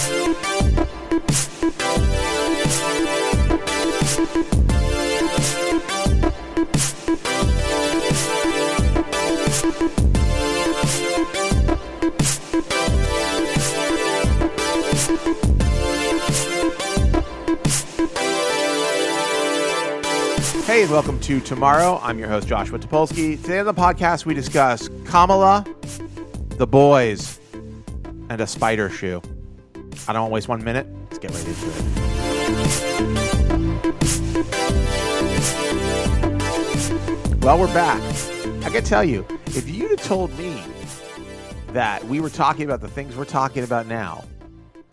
Hey, and welcome to Tomorrow. I'm your host, Joshua Topolsky. Today on the podcast, we discuss Kamala, the boys, and a spider shoe. I don't want to waste one minute. Let's get right into it. Well, we're back. I can tell you, if you'd have told me that we were talking about the things we're talking about now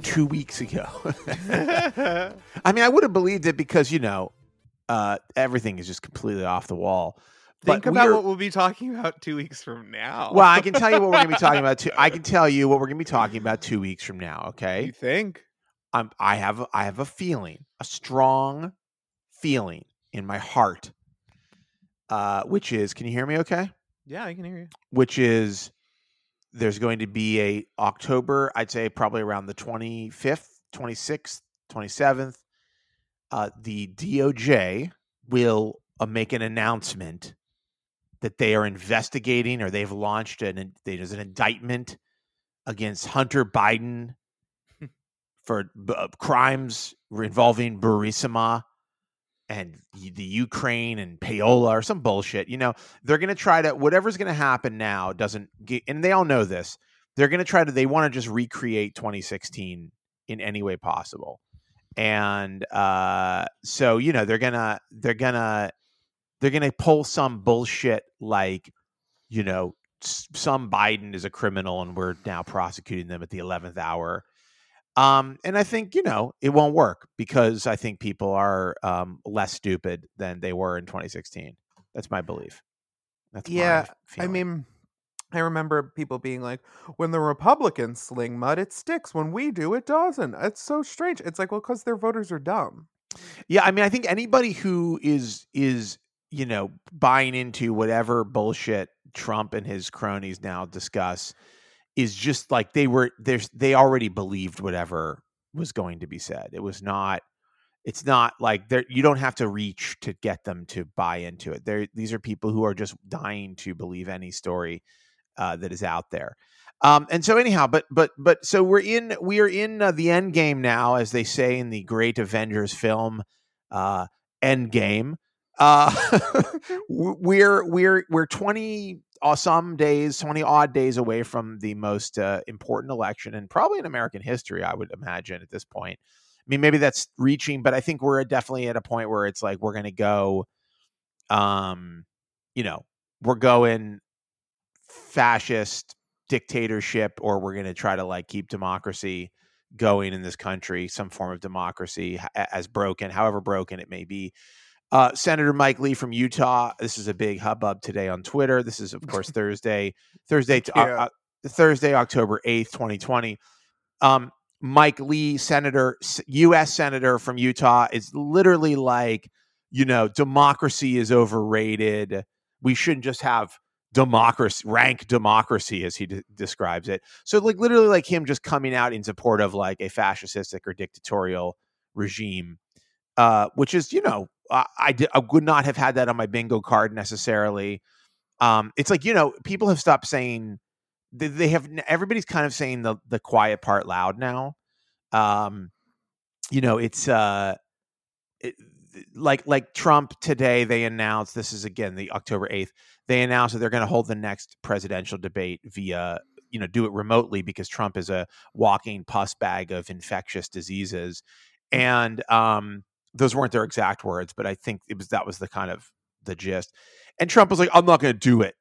two weeks ago, I mean, I would have believed it because, you know, uh, everything is just completely off the wall. Think But about we're- what we'll be talking about two weeks from now. Well, I can tell you what we're going to be talking about. Two, I can tell you what we're going to be talking about two weeks from now. Okay, You think? I'm, I have I have a feeling, a strong feeling in my heart, uh, which is, can you hear me? Okay, Yeah, I can hear you. which is there's going to be a October, I'd say probably around the 25th, 26th, 27th. Uh, the DOJ will uh, make an announcement that they are investigating or they've launched an there's an indictment against Hunter Biden for b- uh, crimes involving Burisma and the Ukraine and payola or some bullshit. You know, they're going to try to whatever's going to happen now doesn't get, and they all know this. They're going to try to they want to just recreate 2016 in any way possible. And uh so you know, they're going to they're going to they're going to pull some bullshit like you know, some Biden is a criminal and we're now prosecuting them at the 11th hour. Um, and I think, you know, it won't work because I think people are um, less stupid than they were in 2016. That's my belief. That's my Yeah, I mean, I remember people being like, when the Republicans sling mud, it sticks. When we do, it doesn't. It's so strange. It's like, well, because their voters are dumb. yeah, I mean, I think anybody who is is you know buying into whatever bullshit Trump and his cronies now discuss is just like they were there's they already believed whatever was going to be said. It was not. It's not like there. You don't have to reach to get them to buy into it. There, these are people who are just dying to believe any story uh, that is out there. Um, and so anyhow, but but but so we're in we are in uh, the end game now, as they say in the great Avengers film, uh, End Game. Uh, we're we're we're twenty some days, twenty odd days away from the most uh, important election, and probably in American history, I would imagine at this point. I mean, maybe that's reaching, but I think we're definitely at a point where it's like we're going to go, um, you know, we're going fascist dictatorship or we're going to try to like keep democracy going in this country some form of democracy as broken however broken it may be uh, senator mike lee from utah this is a big hubbub today on twitter. This is of course thursday thursday t- uh, Yeah. uh, thursday october 8th 2020 um, mike lee senator u.s senator from utah is literally like you know democracy is overrated. We shouldn't just have democracy rank democracy as he de- describes it. So like literally like him just coming out in support of like a fascistic or dictatorial regime uh which is you know I, I, di- I would not have had that on my bingo card necessarily. Um it's like you know people have stopped saying they, they have everybody's kind of saying the the quiet part loud now. Um you know it's uh it, like like Trump today they announced this is again the October 8th they announced that they're going to hold the next presidential debate via you know do it remotely because Trump is a walking pus bag of infectious diseases. And um those weren't their exact words but I think it was that was the kind of the gist. And Trump was like I'm not going to do it.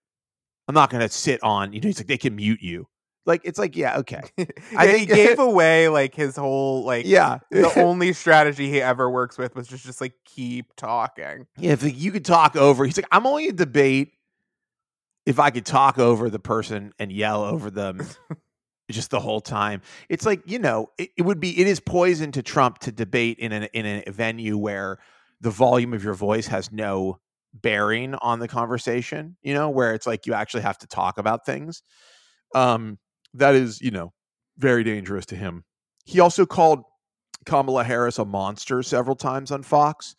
I'm not going to sit on you know he's like they can mute you. Like it's like yeah okay. I Yeah, he gave away like his whole like yeah. the only strategy he ever works with was just just like keep talking. Yeah, if you could talk over, he's like, I'm only a debate if I could talk over the person and yell over them just the whole time. It's like, you know, it, it would be it is poison to Trump to debate in an in a venue where the volume of your voice has no bearing on the conversation, you know, where it's like you actually have to talk about things. Um that is, you know, very dangerous to him. he also called Kamala Harris a monster several times on Fox.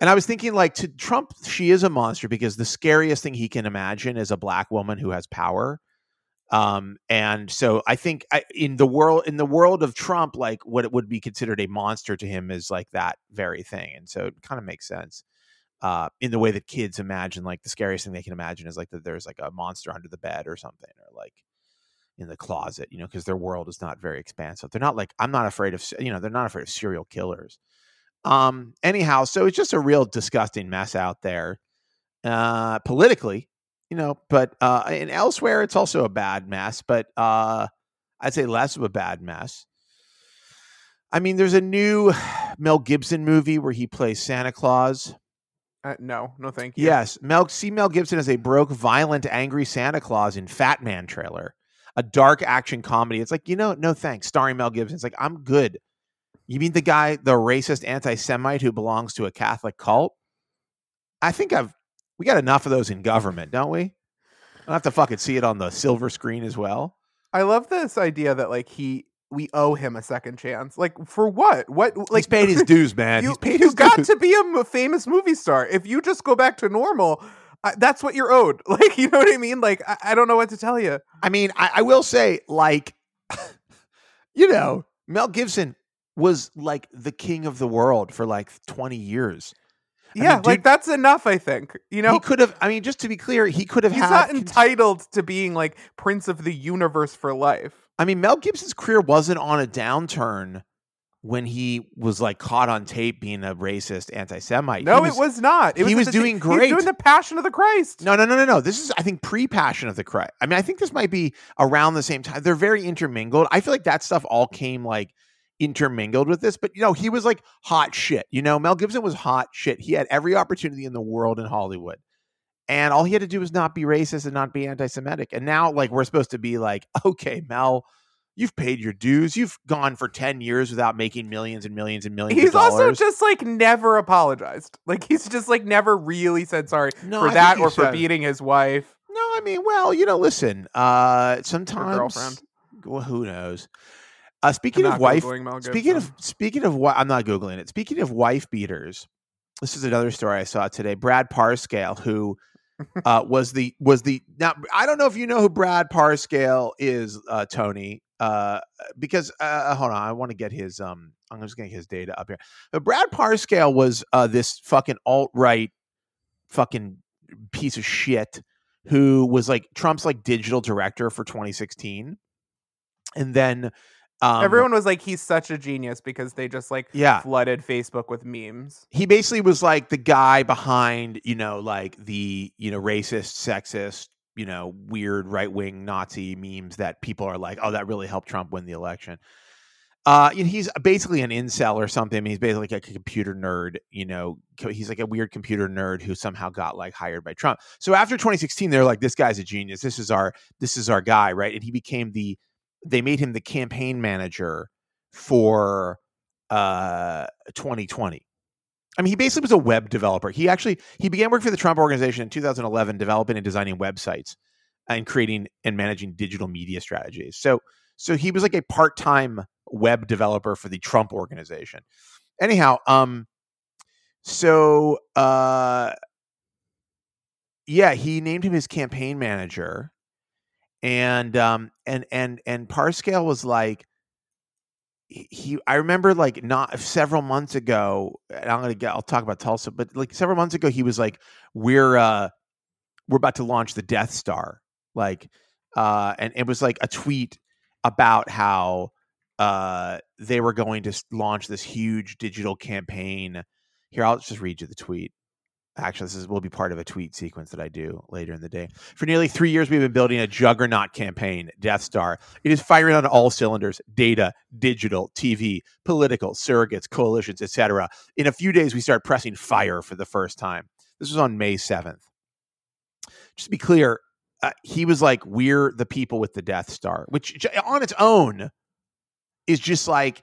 And I was thinking, like, to Trump, she is a monster because the scariest thing he can imagine is a black woman who has power. Um, and so I think I, in the world in the world of Trump, like what it would be considered a monster to him is like that very thing, and so it kind of makes sense. Uh, in the way that kids imagine, like the scariest thing they can imagine is like that there's like a monster under the bed or something, or like in the closet, you know, because their world is not very expansive. They're not like I'm not afraid of, you know, they're not afraid of serial killers. Um, anyhow, so it's just a real disgusting mess out there, uh, politically, you know. But uh, and elsewhere, it's also a bad mess. But uh, I'd say less of a bad mess. I mean, there's a new Mel Gibson movie where he plays Santa Claus. Uh, no, no, thank you. Yes, Mel. See Mel Gibson as a broke, violent, angry Santa Claus in Fat Man trailer, a dark action comedy. It's like you know, no thanks. Starring Mel Gibson. It's like I'm good. You mean the guy, the racist anti-Semite who belongs to a Catholic cult? I think I've we got enough of those in government, don't we? I don't have to fucking see it on the silver screen as well. I love this idea that like he we owe him a second chance. Like for what? What like He's paid his dues, man. you, He's paid you got dues. to be a m- famous movie star. If you just go back to normal, I, that's what you're owed. Like you know what I mean? Like I, I don't know what to tell you. I mean, I, I will say, like, you know, Mel Gibson was like the king of the world for like 20 years. I yeah, mean, like that's enough. I think you know he could have, I mean, just to be clear, he could have he's not entitled to being like prince of the universe for life. I mean, Mel Gibson's career wasn't on a downturn when he was like caught on tape being a racist anti Semite. No, it was not. It he was was doing he great. doing the Passion of the Christ. No, no, no, no, no. This is, I think, pre Passion of the Christ. I mean, I think this might be around the same time. They're very intermingled. I feel like that stuff all came like intermingled with this, but you know, he was like hot shit. You know, Mel Gibson was hot shit. He had every opportunity in the world in Hollywood. And all he had to do was not be racist and not be anti Semitic. And now, like, we're supposed to be like, okay, Mel, you've paid your dues. You've gone for 10 years without making millions and millions and millions He's of dollars. also just like never apologized. Like he's just like never really said sorry No, for I that or for said- beating his wife No, I mean, well, you know, listen, uh sometimes girlfriend. well, who knows? Uh speaking of wife speaking of speaking of what I'm not googling it. Speaking of wife beaters, this is another story I saw today. Brad Parscale, who uh, was the was the now I don't know if you know who Brad Parscale is, uh, Tony, uh, because uh, hold on, I want to get his um, I'm just getting his data up here. But Brad Parscale was uh, this fucking alt right fucking piece of shit who was like Trump's like digital director for 2016, and then um, Everyone was like, he's such a genius because they just like yeah. flooded Facebook with memes. he basically was like the guy behind you know like the you know racist sexist you know weird right-wing nazi memes that people are like oh that really helped trump win the election. Uh you know, he's basically an incel or something. I mean, he's basically like a computer nerd you know he's like a weird computer nerd who somehow got like hired by trump. So after 2016 they're like this guy's a genius. This is our this is our guy right? And he became the they made him the campaign manager for uh 2020 I mean, he basically was a web developer. He actually he began working for the Trump Organization in 2011, developing and designing websites and creating and managing digital media strategies. So, so he was like a part-time web developer for the Trump Organization. Anyhow, um, so uh, yeah, he named him his campaign manager, and um, and and and Parscale was like he, I remember like not several months ago, and I'm gonna get I'll talk about Tulsa, but like several months ago, he was like, We're uh we're about to launch the Death Star. Like uh and it was like a tweet about how uh they were going to launch this huge digital campaign. Here, I'll just read you the tweet. Actually, this is, will be part of a tweet sequence that I do later in the day. For nearly three years, we've been building a juggernaut campaign, Death Star. It is firing on all cylinders data, digital, TV, political, surrogates, coalitions, etc. In a few days, we start pressing fire for the first time. This was on May 7th. Just to be clear, uh, he was like, We're the people with the Death Star, which on its own is just like,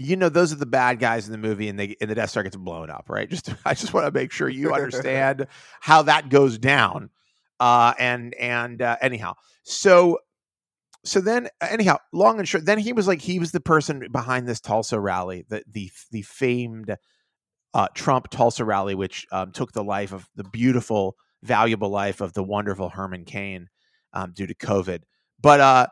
you know, those are the bad guys in the movie, and they and the Death Star gets blown up, right? Just I just want to make sure you understand how that goes down. Uh, and and uh, anyhow, so so then anyhow, long and short, then he was like he was the person behind this Tulsa rally, the the the famed uh, Trump Tulsa rally, which um, took the life of the beautiful, valuable life of the wonderful Herman Cain um, due to COVID. But uh,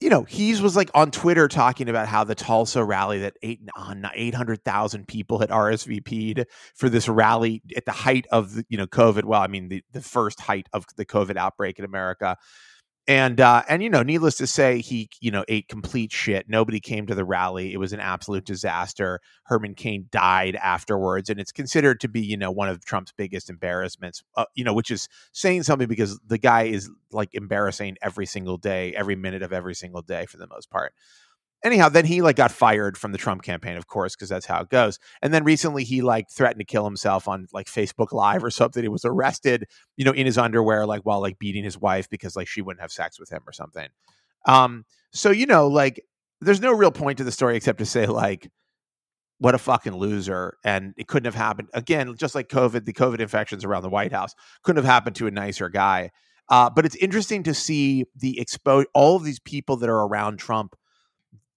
you know, he was like on Twitter talking about how the Tulsa rally that eight on eight hundred thousand people had RSVP'd for this rally at the height of the, you know COVID. Well, I mean the the first height of the COVID outbreak in America and uh, and you know, needless to say, he you know ate complete shit. Nobody came to the rally. It was an absolute disaster. Herman Cain died afterwards, and it's considered to be you know one of Trump's biggest embarrassments. Uh, you know, which is saying something because the guy is like embarrassing every single day, every minute of every single day for the most part anyhow, then he like got fired from the Trump campaign, of course, because that's how it goes. And then recently he like threatened to kill himself on like Facebook Live or something. He was arrested, you know, in his underwear, like while like beating his wife because like she wouldn't have sex with him or something. Um, so you know, like there's no real point to the story except to say like what a fucking loser. And it couldn't have happened again, just like COVID, the COVID infections around the White House couldn't have happened to a nicer guy. Uh, but it's interesting to see the expose all of these people that are around Trump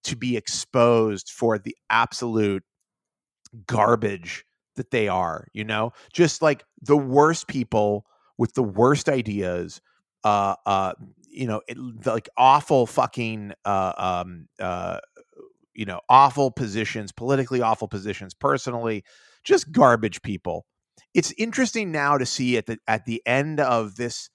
to be exposed for the absolute garbage that they are, you know? Just like the worst people with the worst ideas, uh uh you know, it, like awful fucking uh um uh you know, awful positions, politically awful positions, personally, just garbage people. It's interesting now to see at the at the end of this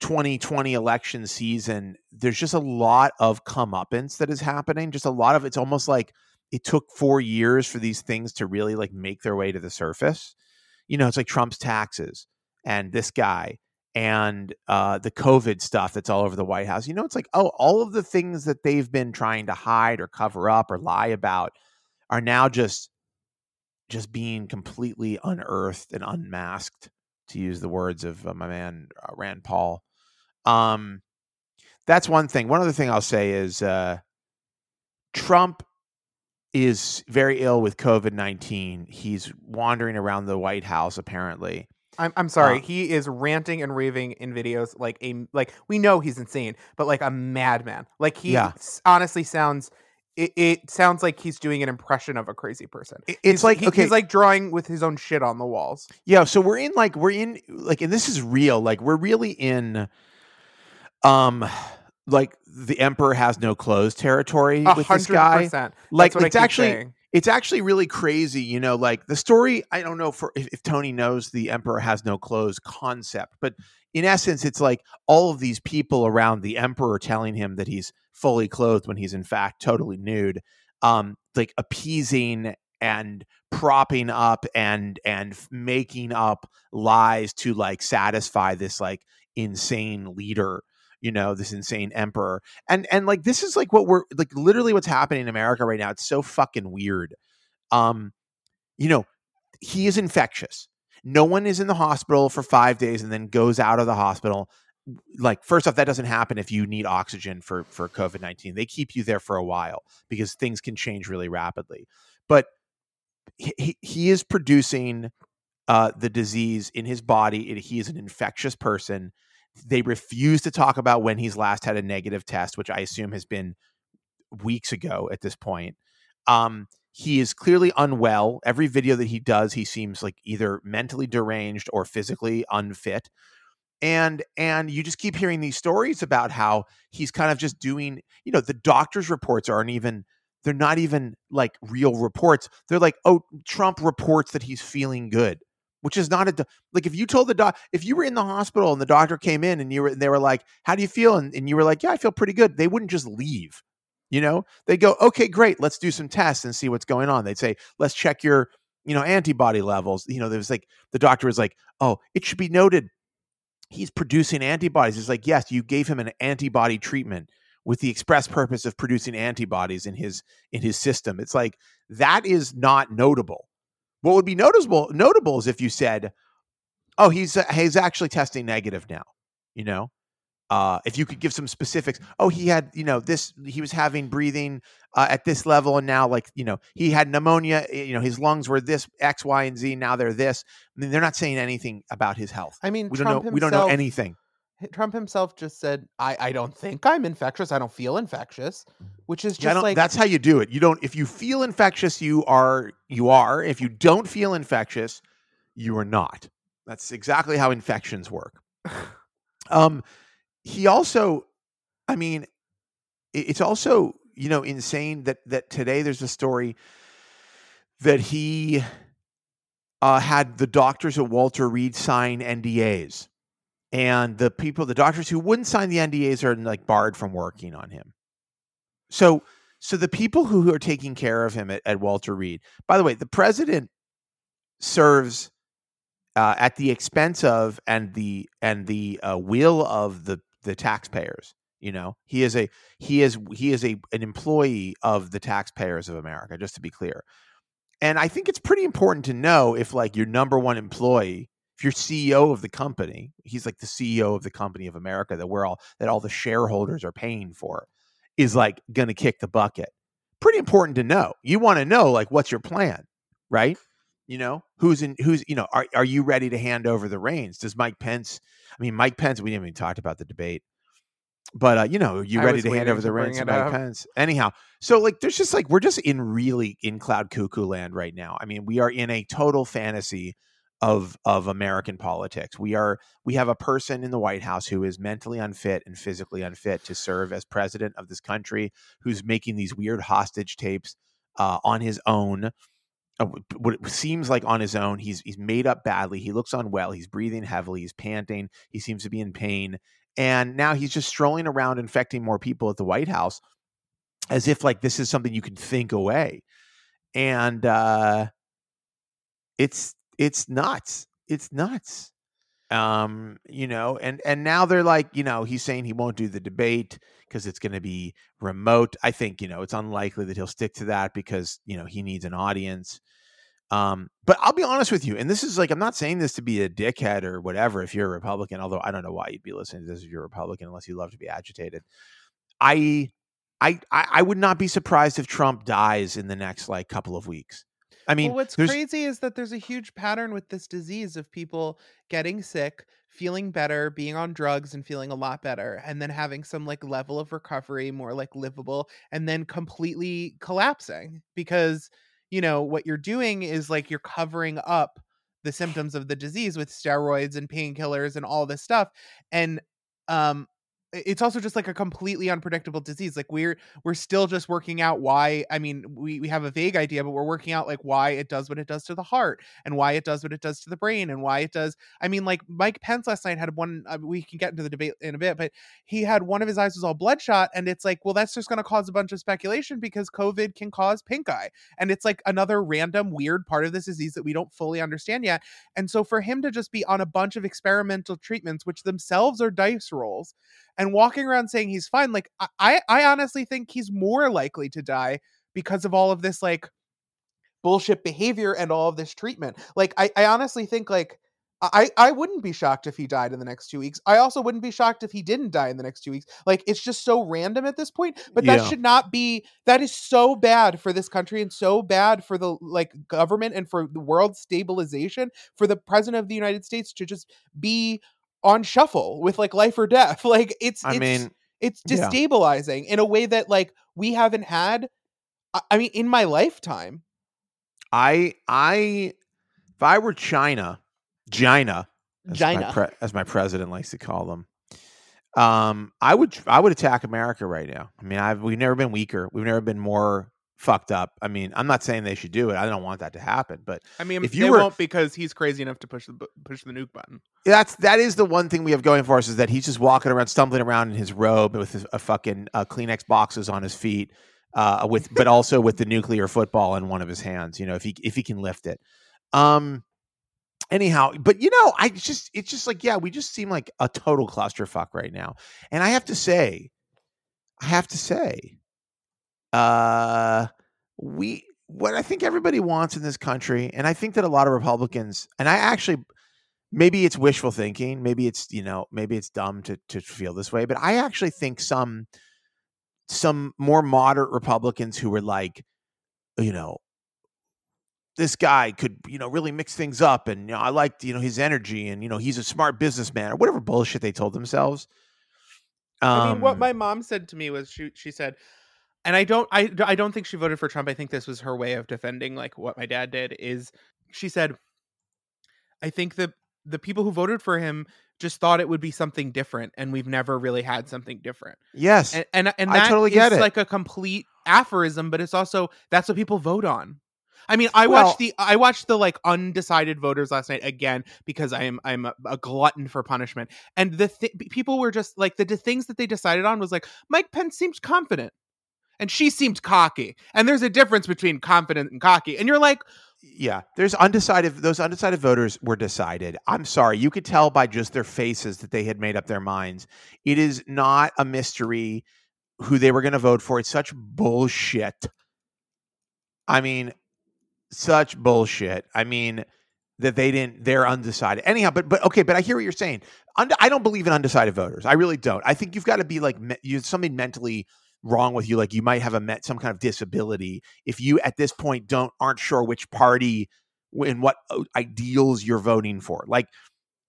2020 election season, there's just a lot of comeuppance that is happening. Just a lot of it's almost like it took four years for these things to really like make their way to the surface. You know, it's like Trump's taxes and this guy and uh, the COVID stuff that's all over the White House. You know, it's like, oh, all of the things that they've been trying to hide or cover up or lie about are now just just being completely unearthed and unmasked to use the words of uh, my man uh, Rand Paul. Um, that's one thing. One other thing I'll say is uh, Trump is very ill with COVID nineteen. He's wandering around the White House apparently. I'm I'm sorry. Uh, he is ranting and raving in videos like a like we know he's insane, but like a madman. Like he yeah. honestly sounds it, it sounds like he's doing an impression of a crazy person. It's he's, like he, okay, he's like drawing with his own shit on the walls. Yeah, so we're in like we're in like and this is real. Like we're really in um like the emperor has no clothes territory with 100%. this guy. Like it's actually saying. it's actually really crazy, you know, like the story I don't know for if, if Tony knows the emperor has no clothes concept, but in essence it's like all of these people around the emperor telling him that he's fully clothed when he's in fact totally nude um like appeasing and propping up and and making up lies to like satisfy this like insane leader you know this insane emperor. And and like this is like what we're like literally what's happening in america right now. It's so fucking weird. Um you know he is infectious. No one is in the hospital for five days and then goes out of the hospital like first off that doesn't happen if you need oxygen for for covid-19 they keep you there for a while because things can change really rapidly. But he, he is producing uh, the disease in his body he is an infectious person. They refuse to talk about when he's last had a negative test which i assume has been weeks ago at this point. Um, he is clearly unwell. Every video that he does he seems like either mentally deranged or physically unfit and and you just keep hearing these stories about how he's kind of just doing you know the doctor's reports aren't even they're not even like real reports. They're like oh trump reports that he's feeling good which is not a like if you told the doc if you were in the hospital and the doctor came in and you were and they were like how do you feel? and, and you were like yeah i feel pretty good they wouldn't just leave you know? They go okay great let's do some tests and see what's going on. They'd say let's check your you know antibody levels you know there was like the doctor was like oh it should be noted he's producing antibodies. It's like, yes, you gave him an antibody treatment with the express purpose of producing antibodies in his in his system. It's like that is not notable. What would be noticeable notable is if you said, "Oh, he's he's actually testing negative now," you know, uh, if you could give some specifics oh he had you know this he was having breathing uh, at this level and now like you know he had pneumonia eh, you know his lungs were this x y and z now they're this i mean they're not saying anything about his health i mean we Trump don't know we don't know anything Trump himself just said, "I I don't think I'm infectious. I don't feel infectious," which is just like that's how you do it. You don't. If you feel infectious, you are. You are. If you don't feel infectious, you are not. That's exactly how infections work. Um, he also, I mean, it's also you know insane that that today there's a story that he uh, had the doctors at Walter Reed sign NDAs, and the people, the doctors who wouldn't sign the NDAs, are like barred from working on him. So, so the people who are taking care of him at, at Walter Reed. By the way, the president serves uh, at the expense of and the and the uh, will of the the taxpayers. You know, he is a he is he is a an employee of the taxpayers of America. Just to be clear, and I think it's pretty important to know if like your number one employee, if you're CEO of the company, he's like the CEO of the company of America that we're all that all the shareholders are paying for, is like to kick the bucket. Pretty important to know. You want to know like what's your plan, right? You know who's in who's you know are are you ready to hand over the reins? Does Mike Pence? I mean, Mike Pence. We didn't even talk about the debate, but uh, you know, are you ready to hand over the to bring reins to Mike up. Pence? Anyhow, so like, there's just like we're just in really in cloud cuckoo land right now. I mean, we are in a total fantasy of of American politics. We are we have a person in the White House who is mentally unfit and physically unfit to serve as president of this country, who's making these weird hostage tapes uh, on his own. What it seems like on his own, he's he's made up badly. He looks unwell. He's breathing heavily. He's panting. He seems to be in pain, and now he's just strolling around infecting more people at the White House, as if like this is something you can think away. And uh, it's it's nuts. It's nuts. Um, you know, and and now they're like, you know, he's saying he won't do the debate because it's going to be remote. I think, you know, it's unlikely that he'll stick to that because, you know, he needs an audience. Um, but I'll be honest with you, and this is like I'm not saying this to be a dickhead or whatever if you're a Republican, although I don't know why you'd be listening to this if you're a Republican unless you love to be agitated. I I I would not be surprised if Trump dies in the next like couple of weeks. I mean, well, what's crazy is that there's a huge pattern with this disease of people getting sick, feeling better, being on drugs and feeling a lot better, and then having some like level of recovery, more like livable, and then completely collapsing because, you know, what you're doing is like you're covering up the symptoms of the disease with steroids and painkillers and all this stuff. And um it's also just like a completely unpredictable disease like we're we're still just working out why i mean we we have a vague idea but we're working out like why it does what it does to the heart and why it does what it does to the brain and why it does i mean like mike pence last night had one uh, we can get into the debate in a bit but he had one of his eyes was all bloodshot and it's like well that's just going to cause a bunch of speculation because covid can cause pink eye and it's like another random weird part of this disease that we don't fully understand yet and so for him to just be on a bunch of experimental treatments which themselves are dice rolls and walking around saying he's fine like I- i honestly think he's more likely to die because of all of this like bullshit behavior and all of this treatment like i i honestly think like I, I wouldn't be shocked if he died in the next two weeks. I also wouldn't be shocked if he didn't die in the next two weeks. Like it's just so random at this point. But that Yeah. should not be. That is so bad for this country and so bad for the like government and for the world stabilization. For the president of the United States to just be on shuffle with like life or death. Like it's. I it's, mean, it's yeah. destabilizing in a way that like we haven't had. I- mean, in my lifetime. I I if I were China, China, as my, China. pre- as my president likes to call them, um, I would I would attack America right now. I mean, I've we've never been weaker. We've never been more fucked up. I mean, I'm not saying they should do it. I don't want that to happen, but I mean, If you they were- won't because he's crazy enough to push the push the nuke button. that's that is the one thing we have going for us is that he's just walking around, stumbling around in his robe with his, a fucking uh, Kleenex boxes on his feet, uh, with but also with the nuclear football in one of his hands. You know, if he if he can lift it. Um. Anyhow, but you know, I just it's just like yeah, we just seem like a total clusterfuck right now, and I have to say, I have to say, uh, we what I think everybody wants in this country, and I think that a lot of Republicans, and I actually maybe it's wishful thinking maybe it's you know maybe it's dumb to to feel this way but i actually think some some more moderate republicans who were like you know this guy could, you know, really mix things up and you know, I liked, you know, his energy and you know, he's a smart businessman or whatever bullshit they told themselves. Um, I mean, what um my mom said to me was she she said and I don't I I don't think she voted for Trump. I think this was her way of defending like what my dad did is she said I think that the people who voted for him just thought it would be something different and we've never really had something different. Yes. And and, and I totally get it. like a complete aphorism, but it's also that's what people vote on. I mean, I well, watched the I watched the like undecided voters last night again because I am I'm a, a glutton for punishment. And the th- people were just like the, the things that they decided on was like Mike Pence seems confident and she seemed cocky. And there's a difference between confident and cocky. And you're like, yeah, there's undecided. Those undecided voters were decided. I'm sorry, you could tell by just their faces that they had made up their minds. It is not a mystery who they were going to vote for. It's such bullshit. I mean, such bullshit. I mean, that they didn't. They're undecided. Anyhow, but but okay. But I hear what you're saying. I don't believe in undecided voters. I really don't. I think you've got to be like you something mentally wrong with you like you might have a met some kind of disability. If you at this point don't aren't sure which party and what uh, ideals you're voting for like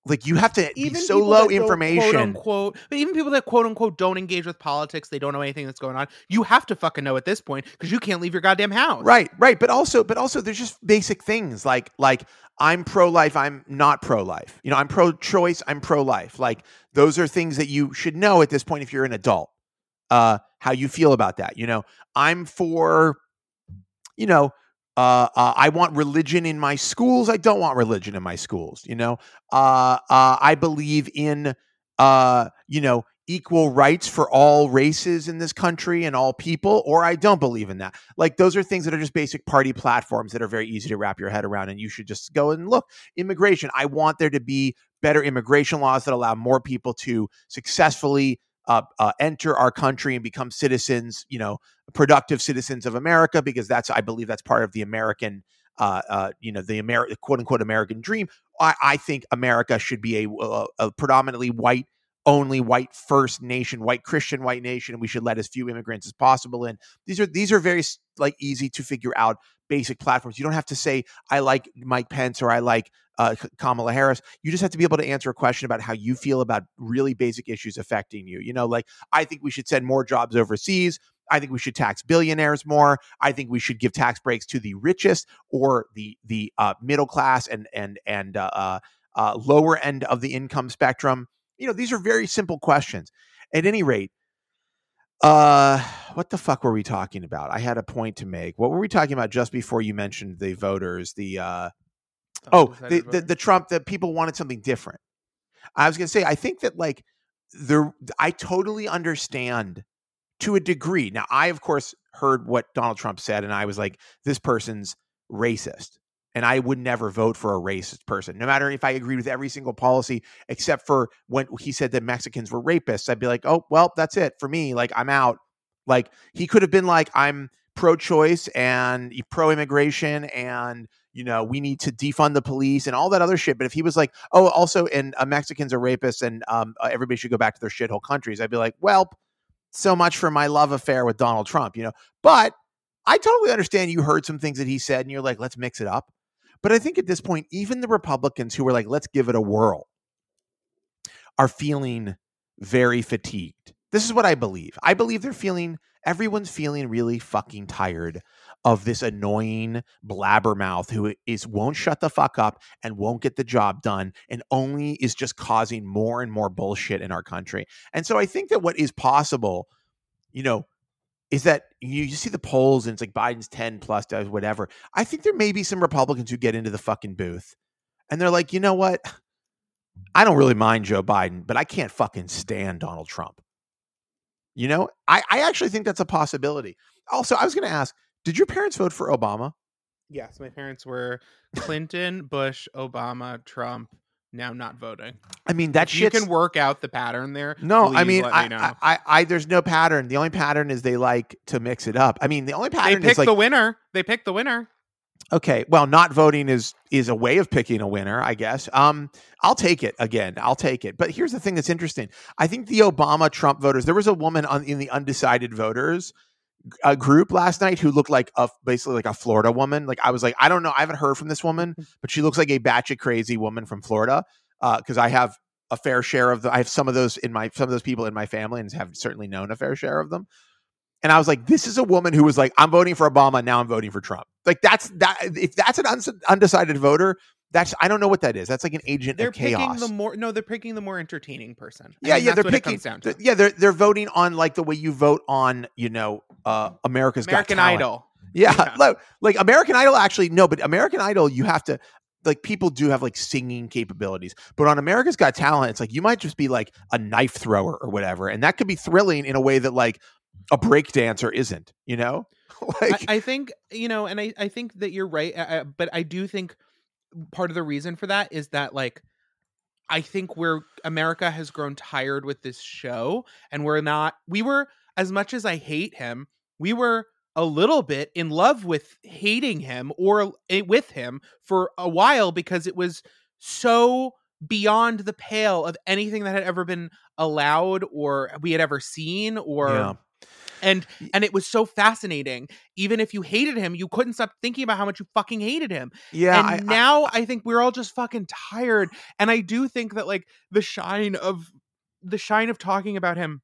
like you have to even be so low information quote unquote but even people that quote unquote don't engage with politics they don't know anything that's going on you have to fucking know at this point because you can't leave your goddamn house. Right right but also but also there's just basic things like like i'm pro-life i'm not pro-life. You know i'm pro-choice i'm pro-life. Like those are things that you should know at this point if you're an adult uh, how you feel about that. You know, I'm for, you know, uh, uh, I want religion in my schools. I don't want religion in my schools. You know, uh, uh I believe in, uh, you know, equal rights for all races in this country and all people, or I don't believe in that. Like those are things that are just basic party platforms that are very easy to wrap your head around. And you should just go and look. Immigration. I want there to be better immigration laws that allow more people to successfully uh, uh, enter our country and become citizens, you know, productive citizens of America, because that's, I believe, that's part of the American, uh, uh you know, the American quote unquote American dream. I, I think America should be a, a, a, predominantly white, only white first nation, white Christian white nation, and we should let as few immigrants as possible in. These are these are very like easy to figure out basic platforms. You don't have to say I like Mike Pence or I like uh, Kamala Harris. You just have to be able to answer a question about how you feel about really basic issues affecting you. You know, like I think we should send more jobs overseas. I think we should tax billionaires more. I think we should give tax breaks to the richest or the the uh, middle class and and and uh, uh, uh lower end of the income spectrum. You know, these are very simple questions. At any rate, uh, what the fuck were we talking about? I had a point to make. What were we talking about just before you mentioned the voters? The uh, oh, the, the, the Trump that people wanted something different. I was gonna say I think that like the I totally understand to a degree. Now I of course heard what Donald Trump said, and I was like, this person's racist and I would never vote for a racist person, no matter if I agreed with every single policy, except for when he said that Mexicans were rapists. I'd be like, oh, well, that's it for me. Like, I'm out. Like, he could have been like, I'm pro choice and pro immigration and, you know, we need to defund the police and all that other shit. But if he was like, oh, also, and uh, Mexicans are rapists and um, uh, everybody should go back to their shithole countries, I'd be like, well, so much for my love affair with Donald Trump, you know? But I totally understand you heard some things that he said and you're like, let's mix it up. But I think at this point, even the Republicans who were like, let's give it a whirl, are feeling very fatigued. This is what I believe. I believe they're feeling, everyone's feeling really fucking tired of this annoying blabbermouth who is won't shut the fuck up and won't get the job done and only is just causing more and more bullshit in our country. And so I think that what is possible, you know, is that you, you see the polls and it's like Biden's 10 plus whatever. I think there may be some Republicans who get into the fucking booth and they're like, you know what? I don't really mind Joe Biden, but I can't fucking stand Donald Trump. You know, I, I actually think that's a possibility. Also, I was going to ask, did your parents vote for Obama? Yes, my parents were Clinton, Bush, Obama, Trump, now not voting. I mean that shit. You can work out the pattern there. No, I mean, I, me I, I, I, there's no pattern. The only pattern is they like to mix it up. I mean, the only pattern they pick like, the winner. They pick the winner. Okay, well, not voting is is a way of picking a winner, I guess. Um, I'll take it again. I'll take it. But here's the thing that's interesting. I think the Obama Trump voters. There was a woman on in the undecided voters a group last night who looked like a basically like a Florida woman. Like I was like, I don't know, I haven't heard from this woman, but she looks like a batshit crazy woman from Florida. Because uh, I have a fair share of the, I have some of those in my some of those people in my family and have certainly known a fair share of them. And I was like, this is a woman who was like, I'm voting for Obama, now I'm voting for Trump. Like that's that. If that's an undecided voter, that's I don't know what that is. That's like an agent they're of chaos. Picking the more no, they're picking the more entertaining person. I yeah, mean, yeah, they're picking. The, yeah, they're they're voting on like the way you vote on you know uh, America's American Got Idol. Yeah, yeah. Like, like American Idol actually no, but American Idol you have to like people do have like singing capabilities, but on America's Got Talent, it's like you might just be like a knife thrower or whatever, and that could be thrilling in a way that like a break dancer isn't. You know, like I, I, think you know, and I I think that you're right, I, but I do think part of the reason for that is that like I think we're America has grown tired with this show and we're not we were as much as I hate him, we were a little bit in love with hating him or eh, with him for a while because it was so beyond the pale of anything that had ever been allowed or we had ever seen or yeah and and it was so fascinating. Even if you hated him you couldn't stop thinking about how much you fucking hated him. Yeah and I, now I, I think we're all just fucking tired and i do think that like the shine of the shine of talking about him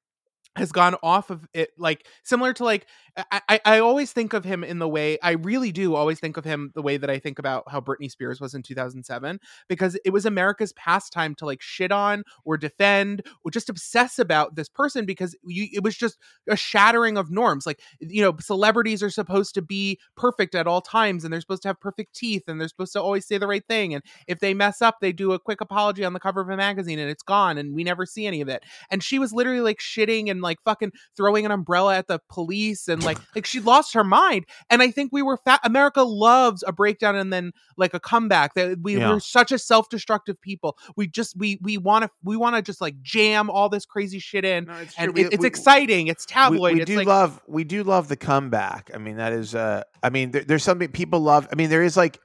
has gone off of it like similar to like I, I always think of him in the way I really do always think of him the way that I think about how Britney Spears was in 2007 because it was America's pastime to like shit on or defend or just obsess about this person because you, it was just a shattering of norms like you know celebrities are supposed to be perfect at all times and they're supposed to have perfect teeth and they're supposed to always say the right thing and if they mess up they do a quick apology on the cover of a magazine and it's gone and we never see any of it. And she was literally like shitting and like fucking throwing an umbrella at the police and like like she lost her mind. And I think we were fat. America loves a breakdown and then like a comeback. That we yeah. were such a self destructive people. We just we we want to we want to just like jam all this crazy shit in, no, it's and it, it's we, exciting. It's tabloid. We, we do like, love we do love the comeback. I mean that is uh I mean there, there's something people love. I mean there is like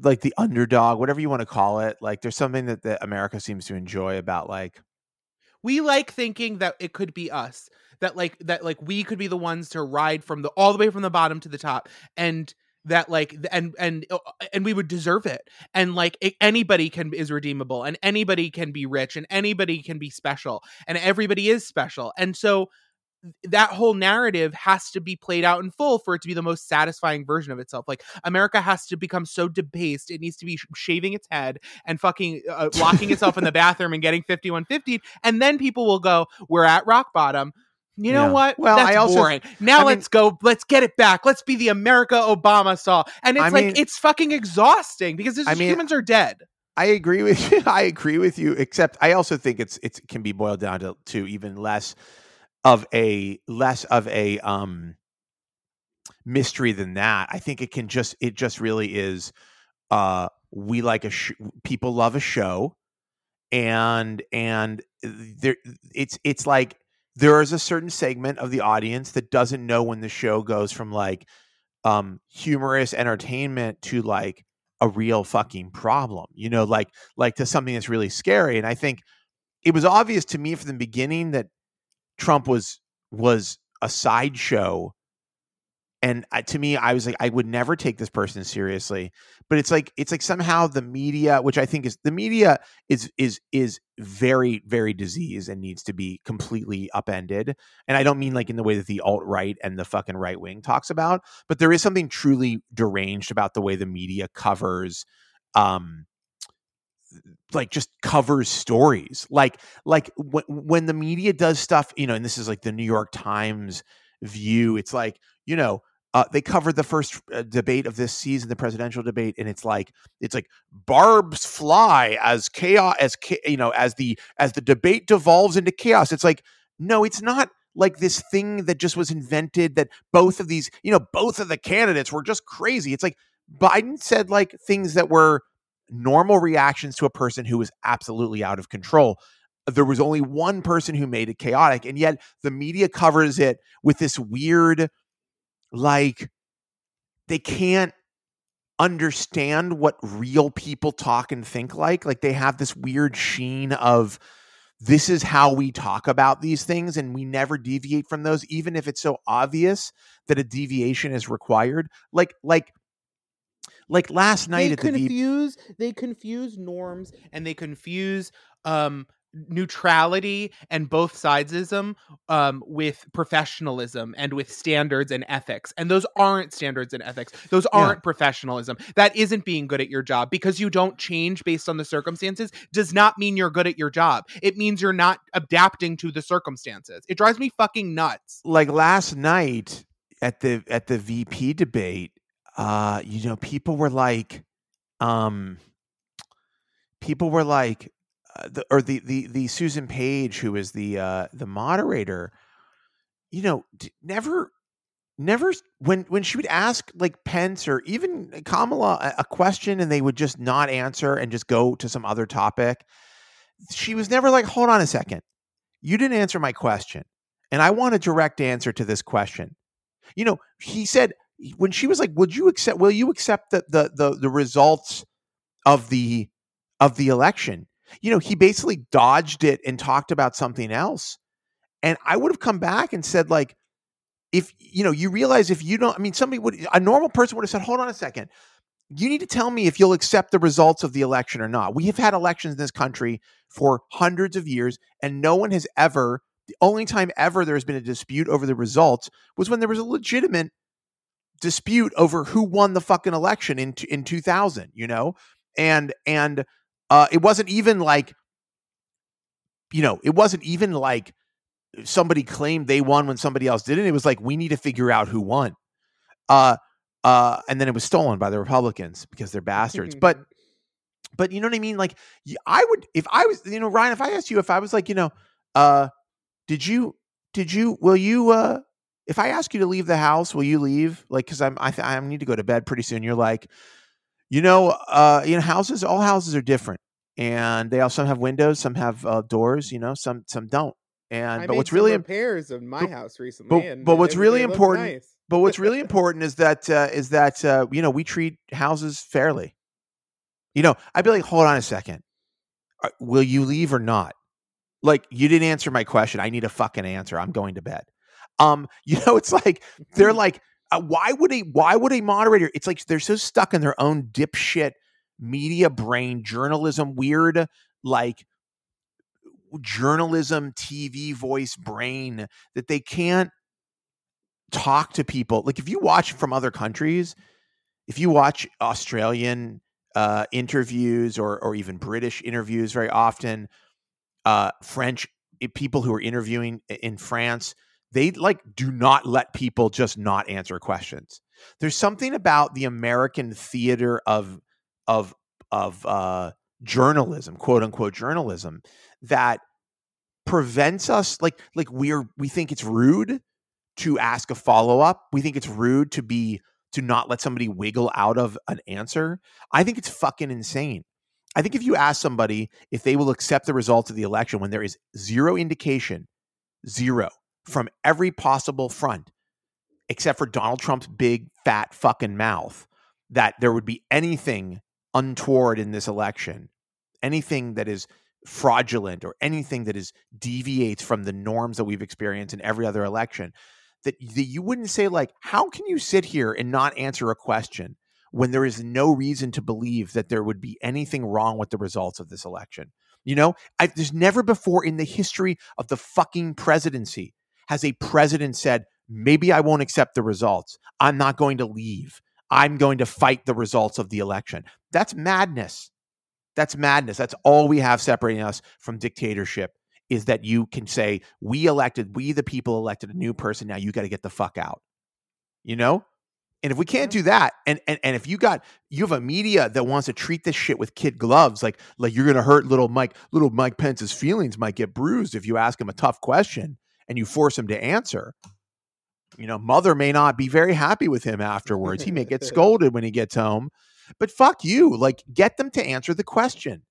like the underdog, whatever you want to call it. Like there's something that the America seems to enjoy about like we like thinking that it could be us that like that like we could be the ones to ride from the all the way from the bottom to the top and that like and and uh, and we would deserve it and like anybody can is redeemable and anybody can be rich and anybody can be special and everybody is special and so that whole narrative has to be played out in full for it to be the most satisfying version of itself. Like America has to become so debased, it needs to be shaving its head and fucking uh, locking itself in the bathroom and getting 5150 and then people will go, "We're at rock bottom." You know yeah. what? Well, That's I also boring. Now I let's mean, go. Let's get it back. Let's be the America Obama saw. And it's I like mean, it's fucking exhausting because I mean, humans are dead. I agree with you. I agree with you. Except I also think it's it can be boiled down to, to even less of a less of a um mystery than that. I think it can just it just really is. Uh, we like a sh- people love a show, and and uh, there it's it's like there is a certain segment of the audience that doesn't know when the show goes from like um humorous entertainment to like a real fucking problem you know like like to something that's really scary and i think it was obvious to me from the beginning that trump was was a sideshow and to me i was like i would never take this person seriously but it's like it's like somehow the media which i think is the media is is is very very diseased and needs to be completely upended and i don't mean like in the way that the alt-right and the fucking right wing talks about but there is something truly deranged about the way the media covers um like just covers stories like like when, when the media does stuff you know and this is like the new york times view it's like you know uh, they covered the first uh, debate of this season, the presidential debate, and it's like it's like barbs fly as chaos as you know as the as the debate devolves into chaos. It's like no, it's not like this thing that just was invented that both of these you know both of the candidates were just crazy. It's like Biden said like things that were normal reactions to a person who was absolutely out of control there was only one person who made it chaotic and yet the media covers it with this weird like they can't understand what real people talk and think like like they have this weird sheen of this is how we talk about these things and we never deviate from those even if it's so obvious that a deviation is required. Like like like last night they at confuse the confuse they confuse norms and they confuse um neutrality and both sidesism um, with professionalism and with standards and ethics. And those aren't standards and ethics. Those aren't yeah. professionalism. That isn't being good at your job because you don't change based on the circumstances does not mean you're good at your job. It means you're not adapting to the circumstances. It drives me fucking nuts. Like last night at the at the VP debate, uh, you know, people were like um people were like the, or the the the Susan Page, who is the uh, the moderator, you know, never never when when she would ask like Pence or even Kamala a, a, question and they would just not answer and just go to some other topic. She was never like, hold on a second, you didn't answer my question, and I want a direct answer to this question. You know, he said when she was like, "Would you accept? Will you accept the the the, the results of the of the election?" You know, he basically dodged it and talked about something else. And I would have come back and said, like, if you know, you realize if you don't, I mean, somebody would, a normal person would have said, hold on a second. You need to tell me if you'll accept the results of the election or not. We have had elections in this country for hundreds of years, and no one has ever, the only time ever there's been a dispute over the results was when there was a legitimate dispute over who won the fucking election in in 2000, you know? And and uh, it wasn't even like, you know, it wasn't even like somebody claimed they won when somebody else didn't. It was like we need to figure out who won. Uh, uh, and then it was stolen by the Republicans because they're bastards. but, but you know what I mean? Like, I would if I was, you know, Ryan, if I asked you, if I was like, you know, uh, did you, did you, will you, uh, if I ask you to leave the house, will you leave? Like, because I'm, I, th- I need to go to bed pretty soon. You're like, you know, uh, you know, houses, all houses are different, and they all some have windows, some have uh, doors. You know, some some don't. And I but what's really repairs in my but, house recently, but, and but what's really important, nice. but what's really important is that uh, is that uh, you know we treat houses fairly. You know, I'd be like, hold on a second, uh, will you leave or not? Like, you didn't answer my question. I need a fucking answer. I'm going to bed. Um, you know, it's like they're like uh, why would a why would a moderator? It's like they're so stuck in their own dipshit media brain, journalism, weird like journalism, TV voice brain that they can't talk to people. Like if you watch from other countries, if you watch Australian uh, interviews or or even British interviews, very often uh, French eh, people who are interviewing in France they like do not let people just not answer questions. There's something about the American theater of of of uh, journalism, quote unquote journalism, that prevents us like like we're we think it's rude to ask a follow up. We think it's rude to be to not let somebody wiggle out of an answer. I think it's fucking insane. I think if you ask somebody if they will accept the results of the election when there is zero indication, zero from every possible front, except for Donald Trump's big, fat fucking mouth, that there would be anything untoward in this election, anything that is fraudulent or anything that is deviates from the norms that we've experienced in every other election that, that you wouldn't say like how can you sit here and not answer a question when there is no reason to believe that there would be anything wrong with the results of this election? You know? I, there's never before in the history of the fucking presidency has a president said, maybe I won't accept the results. I'm not going to leave. I'm going to fight the results of the election. That's madness. That's madness. That's all we have separating us from dictatorship is that you can say, we elected, we the people elected a new person. Now you got to get the fuck out. You know? And if we can't do that, and, and and if you got you have a media that wants to treat this shit with kid gloves, like like you're gonna hurt little Mike, little Mike Pence's feelings might get bruised if you ask him a tough question and you force him to answer, you know, mother may not be very happy with him afterwards. He may get scolded when he gets home. But fuck you. Like, get them to answer the question.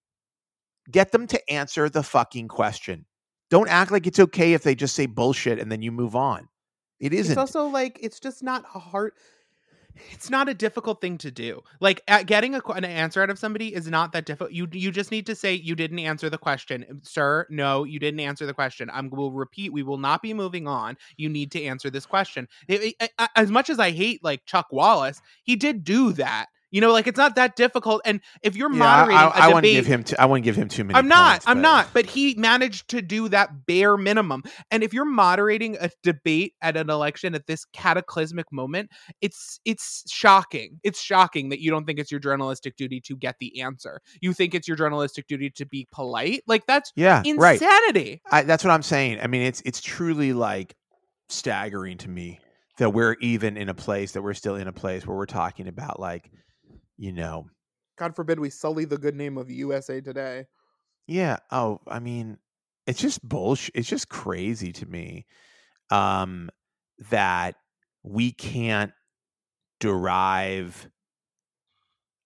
Get them to answer the fucking question. Don't act like it's okay if they just say bullshit and then you move on. It isn't. It's also like it's just not hard. It's not a difficult thing to do. Like getting a, an answer out of somebody is not that difficult. You you just need to say you didn't answer the question, sir. No, you didn't answer the question. I'm will repeat. We will not be moving on. You need to answer this question. It, it, as much as I hate like Chuck Wallace, he did do that. You know, like it's not that difficult. And if you're yeah, moderating I, I, I wouldn't give him. T- I wouldn't give him too many. I'm not. Points, I'm but. not. But he managed to do that bare minimum. And if you're moderating a debate at an election at this cataclysmic moment, it's it's shocking. It's shocking that you don't think it's your journalistic duty to get the answer. You think it's your journalistic duty to be polite. Like that's yeah, insanity. Right. I, that's what I'm saying. I mean, it's it's truly like staggering to me that we're even in a place that we're still in a place where we're talking about like you know. God forbid we sully the good name of USA Today. Yeah. Oh, I mean, it's just bullshit. It's just crazy to me um, that we can't derive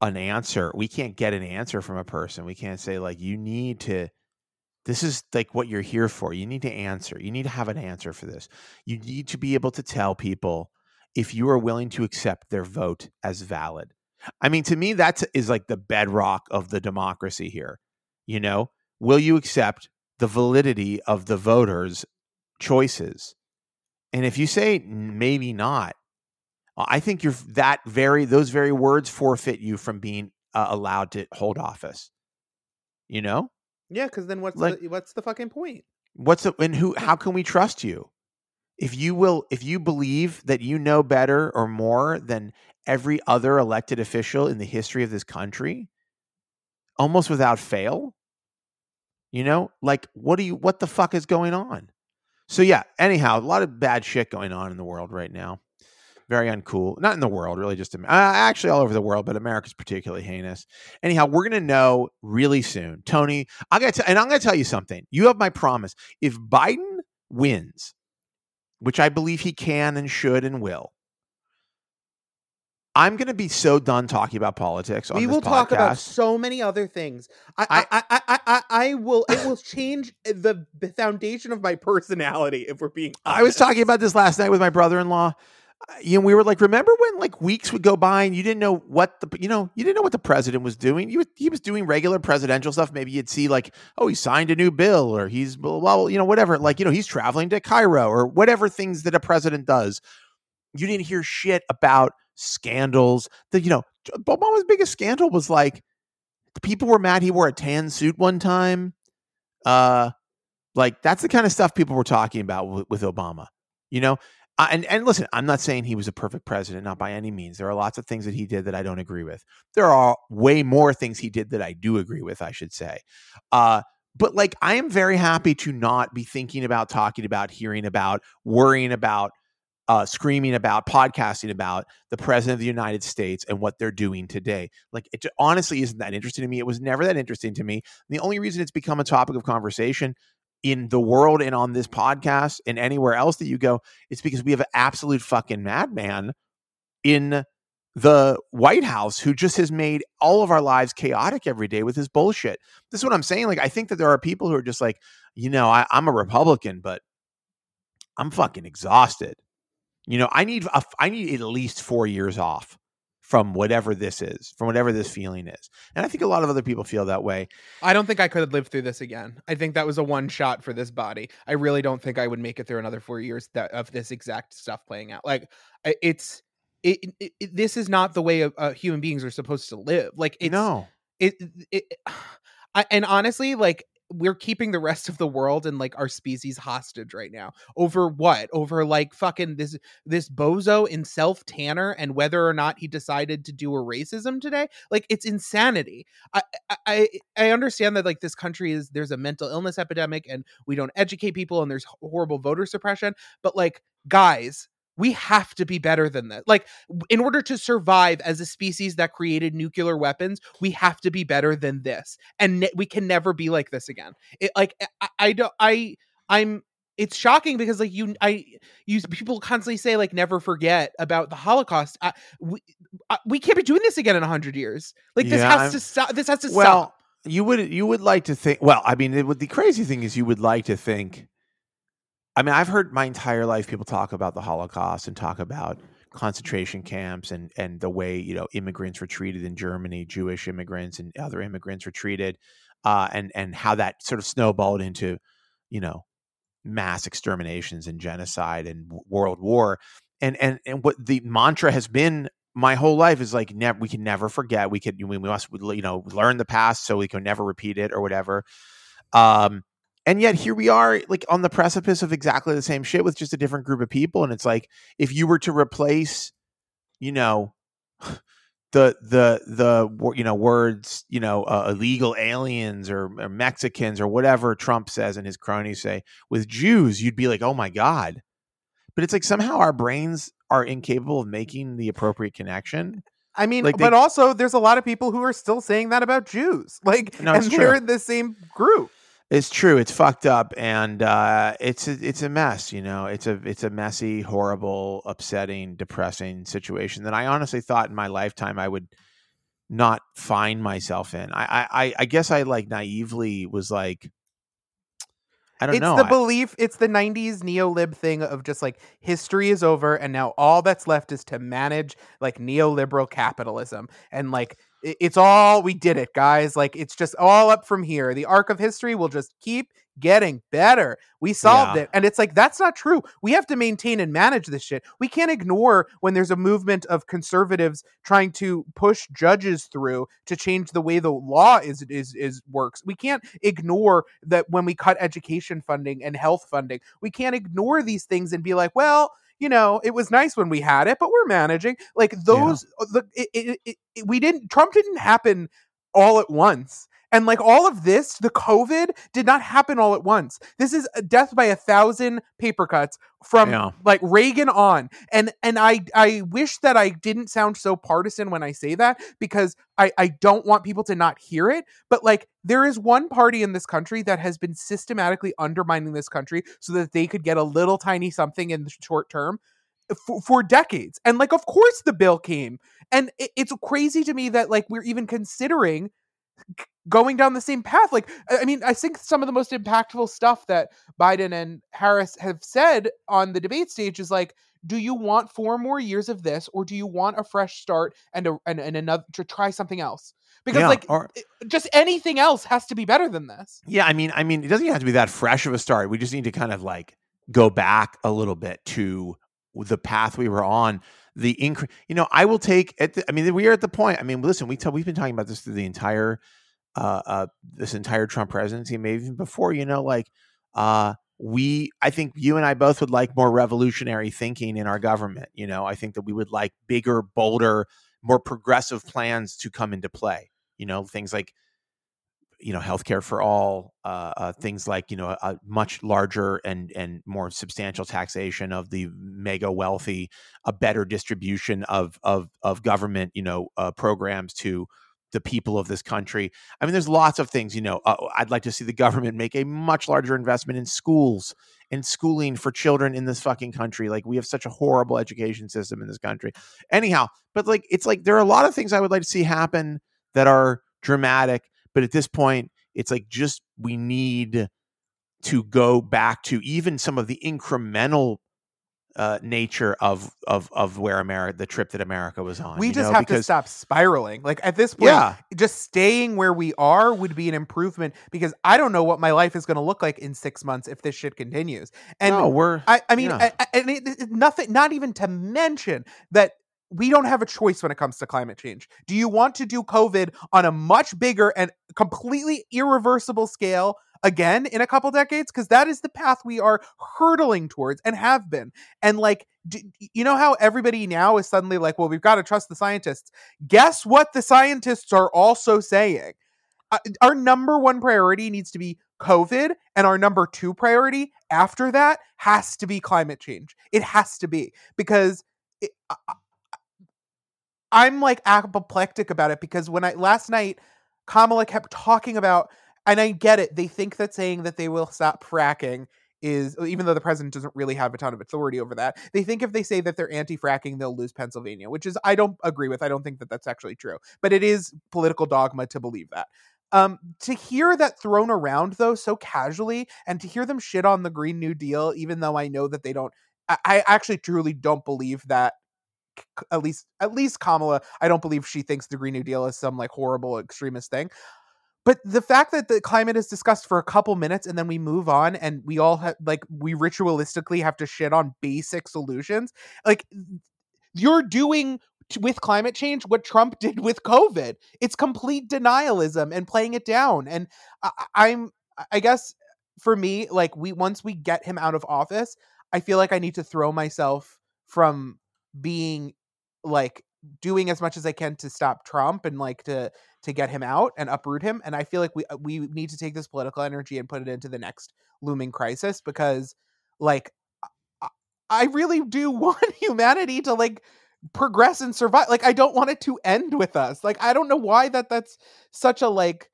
an answer. We can't get an answer from a person. We can't say, like, you need to, this is like what you're here for. You need to answer. You need to have an answer for this. You need to be able to tell people if you are willing to accept their vote as valid. I mean, to me, that is like the bedrock of the democracy here. You know, will you accept the validity of the voters' choices? And if you say maybe not, I think you're that very those very words forfeit you from being uh, allowed to hold office. You know? Yeah, because then what's like, the, what's the fucking point? What's the and who? How can we trust you? If you will, if you believe that you know better or more than every other elected official in the history of this country almost without fail you know? Like what do you what the fuck is going on? So yeah anyhow a lot of bad shit going on in the world right now. Very uncool. Not in the world really just uh, actually all over the world but america's particularly heinous. Anyhow we're gonna know really soon. Tony i got to and i'm gonna tell you something. You have my promise. If biden wins which i believe he can and should and will I'm going to be so done talking about politics. we will podcast. talk about so many other things. I I, I, I, I, I will. It will change the foundation of my personality. If we're being, honest. I was talking about this last night with my brother-in-law. Uh, you know, we were like, remember when like weeks would go by and you didn't know what the you know you didn't know what the president was doing. He was he was doing regular presidential stuff. Maybe you'd see like, oh, he signed a new bill or he's well, you know, whatever. Like you know, he's traveling to Cairo or whatever things that a president does. You didn't hear shit about scandals. The you know Obama's biggest scandal was like people were mad he wore a tan suit one time. Uh, like that's the kind of stuff people were talking about with, with Obama. You know, uh, and and listen, I'm not saying he was a perfect president, not by any means. There are lots of things that he did that I don't agree with. There are way more things he did that I do agree with. I should say. Uh, but like, I am very happy to not be thinking about, talking about, hearing about, worrying about uh, screaming about, podcasting about the president of the United States and what they're doing today. Like, it honestly isn't that interesting to me. It was never that interesting to me. The only reason it's become a topic of conversation in the world and on this podcast and anywhere else that you go, it's because we have an absolute fucking madman in the White House who just has made all of our lives chaotic every day with his bullshit. This is what I'm saying. Like, I think that there are people who are just like, you know, I, I'm a Republican, but I'm fucking exhausted. You know, I need a, I need at least four years off from whatever this is, from whatever this feeling is. And I think a lot of other people feel that way. I don't think I could live through this again. I think that was a one shot for this body. I really don't think I would make it through another four years that, of this exact stuff playing out. Like it's it, it, it this is not the way of, uh, human beings are supposed to live. Like it's no. It, it, I, and honestly, like we're keeping the rest of the world and like our species hostage right now. Over what? Over like fucking this this bozo in self tanner and whether or not he decided to do a racism today? Like it's insanity. I, I i understand that like this country is there's a mental illness epidemic and we don't educate people and there's horrible voter suppression but like guys we have to be better than this. Like, in order to survive as a species that created nuclear weapons, we have to be better than this, and ne- we can never be like this again. It like I, I don't I I'm it's shocking because like you I use people constantly say like never forget about the Holocaust. I, we I, we can't be doing this again in a hundred years. Like this has I'm, to stop. This has to well, stop. You would you would like to think. Well, I mean, it would, the crazy thing is you would like to think I mean, I've heard my entire life people talk about the Holocaust and talk about concentration camps and and the way you know immigrants were treated in Germany, Jewish immigrants and other immigrants were treated, uh, and and how that sort of snowballed into you know mass exterminations and genocide and world war. And and and what the mantra has been my whole life is like we can never forget we could we must you know learn the past so we can never repeat it or whatever. Um and yet here we are like on the precipice of exactly the same shit with just a different group of people and it's like if you were to replace you know the the the you know words you know uh, illegal aliens or, or mexicans or whatever trump says and his cronies say with jews you'd be like oh my god but it's like somehow our brains are incapable of making the appropriate connection. I mean, like they, but also there's a lot of people who are still saying that about Jews. Like, no, and they're in the same group. It's true. It's fucked up, and uh, it's a, it's a mess. You know, it's a it's a messy, horrible, upsetting, depressing situation that I honestly thought in my lifetime I would not find myself in. I I, I guess I like naively was like, I don't it's know. It's the belief, it's the 90s neolib thing of just like history is over and now all that's left is to manage like neoliberal capitalism. And like it's all we did it, guys. Like it's just all up from here. The arc of history will just keep getting better. We solved yeah. it. And it's like, that's not true. We have to maintain and manage this shit. We can't ignore when there's a movement of conservatives trying to push judges through to change the way the law is is is works. We can't ignore that when we cut education funding and health funding. We can't ignore these things and be like, well, you know, it was nice when we had it, but we're managing. Like those, yeah. the it, it, it, we didn't. Trump didn't happen all at once. And like all of this, the COVID did not happen all at once. This is a death by a thousand paper cuts from yeah. like Reagan on. And and I I wish that I didn't sound so partisan when I say that because I I don't want people to not hear it. But like there is one party in this country that has been systematically undermining this country so that they could get a little tiny something in the short term. For, for, decades. And like, of course, the bill came. And it, it's crazy to me that like we're even considering going down the same path. Like, I mean, I think some of the most impactful stuff that Biden and Harris have said on the debate stage is like, do you want four more years of this, or do you want a fresh start and a, and, and another to try something else? Because yeah, like, or, just anything else has to be better than this. Yeah, I mean, I mean, it doesn't even have to be that fresh of a start. We just need to kind of like go back a little bit to the path we were on the increase. You know, I will take. At the, I mean, we are at the point. I mean, listen, we tell we've been talking about this through the entire uh, uh, this entire Trump presidency, maybe even before. You know, like uh, we. I think you and I both would like more revolutionary thinking in our government. You know, I think that we would like bigger, bolder, more progressive plans to come into play. You know, things like you know healthcare for all, uh, uh, things like you know a, a, much larger and and more substantial taxation of the mega wealthy, a better distribution of of of government you know uh, programs to the people of this country. I mean, there's lots of things. You know, uh, I'd like to see the government make a much larger investment in schools and schooling for children in this fucking country. Like we have such a horrible education system in this country. Anyhow, but like it's like there are a lot of things I would like to see happen that are dramatic but at this point, it's like just we need to go back to even some of the incremental uh, nature of of of where America, the trip that America was on. We just know? have because, to stop spiraling. Like at this point, yeah. just staying where we are would be an improvement because I don't know what my life is going to look like in six months if this shit continues. And no, we're. I, I mean, yeah. I, I, and it, it, nothing. Not even to mention that we don't have a choice when it comes to climate change. Do you want to do COVID on a much bigger and completely irreversible scale again in a couple decades? Because that is the path we are hurtling towards and have been. And like, do, you know how everybody now is suddenly like, well, we've got to trust the scientists. Guess what the scientists are also saying? Uh, our number one priority needs to be COVID, and our number two priority after that has to be climate change. It has to be because. It, I'm like apoplectic about it because when I last night Kamala kept talking about and I get it, they think that saying that they will stop fracking is even though the president doesn't really have a ton of authority over that they think if they say that they're anti-fracking they'll lose pennsylvania which is i don't agree with i don't think that that's actually true but it is political dogma to believe that um, to hear that thrown around though so casually and to hear them shit on the green new deal even though i know that they don't I, I actually truly don't believe that at least at least Kamala, I don't believe she thinks the Green New Deal is some like horrible extremist thing. But the fact that the climate is discussed for a couple minutes and then we move on and we all have like we ritualistically have to shit on basic solutions, like you're doing with climate change what Trump did with COVID. It's complete denialism and playing it down. And I, I'm, I guess for me, like we once we get him out of office, I feel like I need to throw myself from being like doing as much as I can to stop Trump and like to to get him out and uproot him. And I feel like we uh, we need to take this political energy and put it into the next looming crisis because like I really do want humanity to like progress and survive. Like I don't want it to end with us. Like I don't know why that that's such a like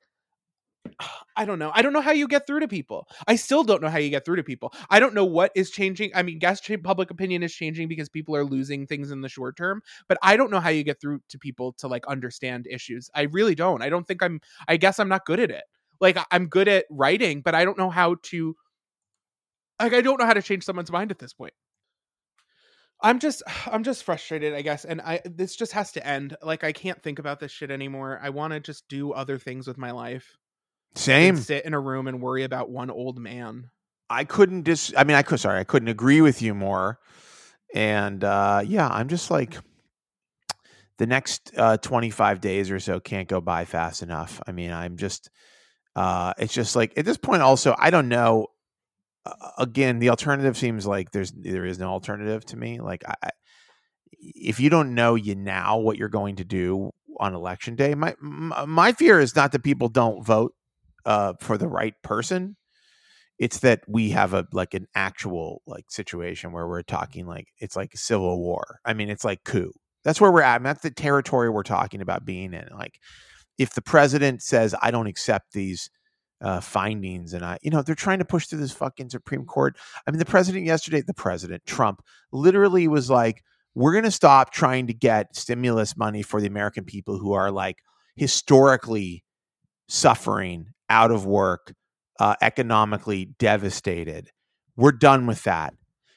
I don't know. I don't know how you get through to people. I still don't know how you get through to people. I don't know what is changing. I mean, guess public opinion is changing because people are losing things in the short term, but I don't know how you get through to people to like understand issues. I really don't. I don't think I'm I guess I'm not good at it. Like I'm good at writing, but I don't know how to like I don't know how to change someone's mind at this point. I'm just I'm just frustrated, I guess, and I this just has to end. Like I can't think about this shit anymore. I want to just do other things with my life. Same. Sit in a room and worry about one old man. I couldn't dis I mean I could sorry, I couldn't agree with you more. And uh yeah, I'm just like the next uh 25 days or so can't go by fast enough. I mean, I'm just uh it's just like at this point also I don't know again, the alternative seems like there's there is no alternative to me. Like, I, if you don't know you now what you're going to do on election day, my my fear is not that people don't vote uh, for the right person. It's that we have a like an actual like situation where we're talking like it's like civil war. I mean, it's like coup. That's where we're at. Mean, that's the territory we're talking about being in. Like, if the president says, "I don't accept these." uh, findings, and I, you know, they're trying to push through this fucking Supreme Court. I mean, the president yesterday, the president Trump, literally was like, "We're going to stop trying to get stimulus money for the American people who are like historically suffering, out of work, uh, economically devastated. We're done with that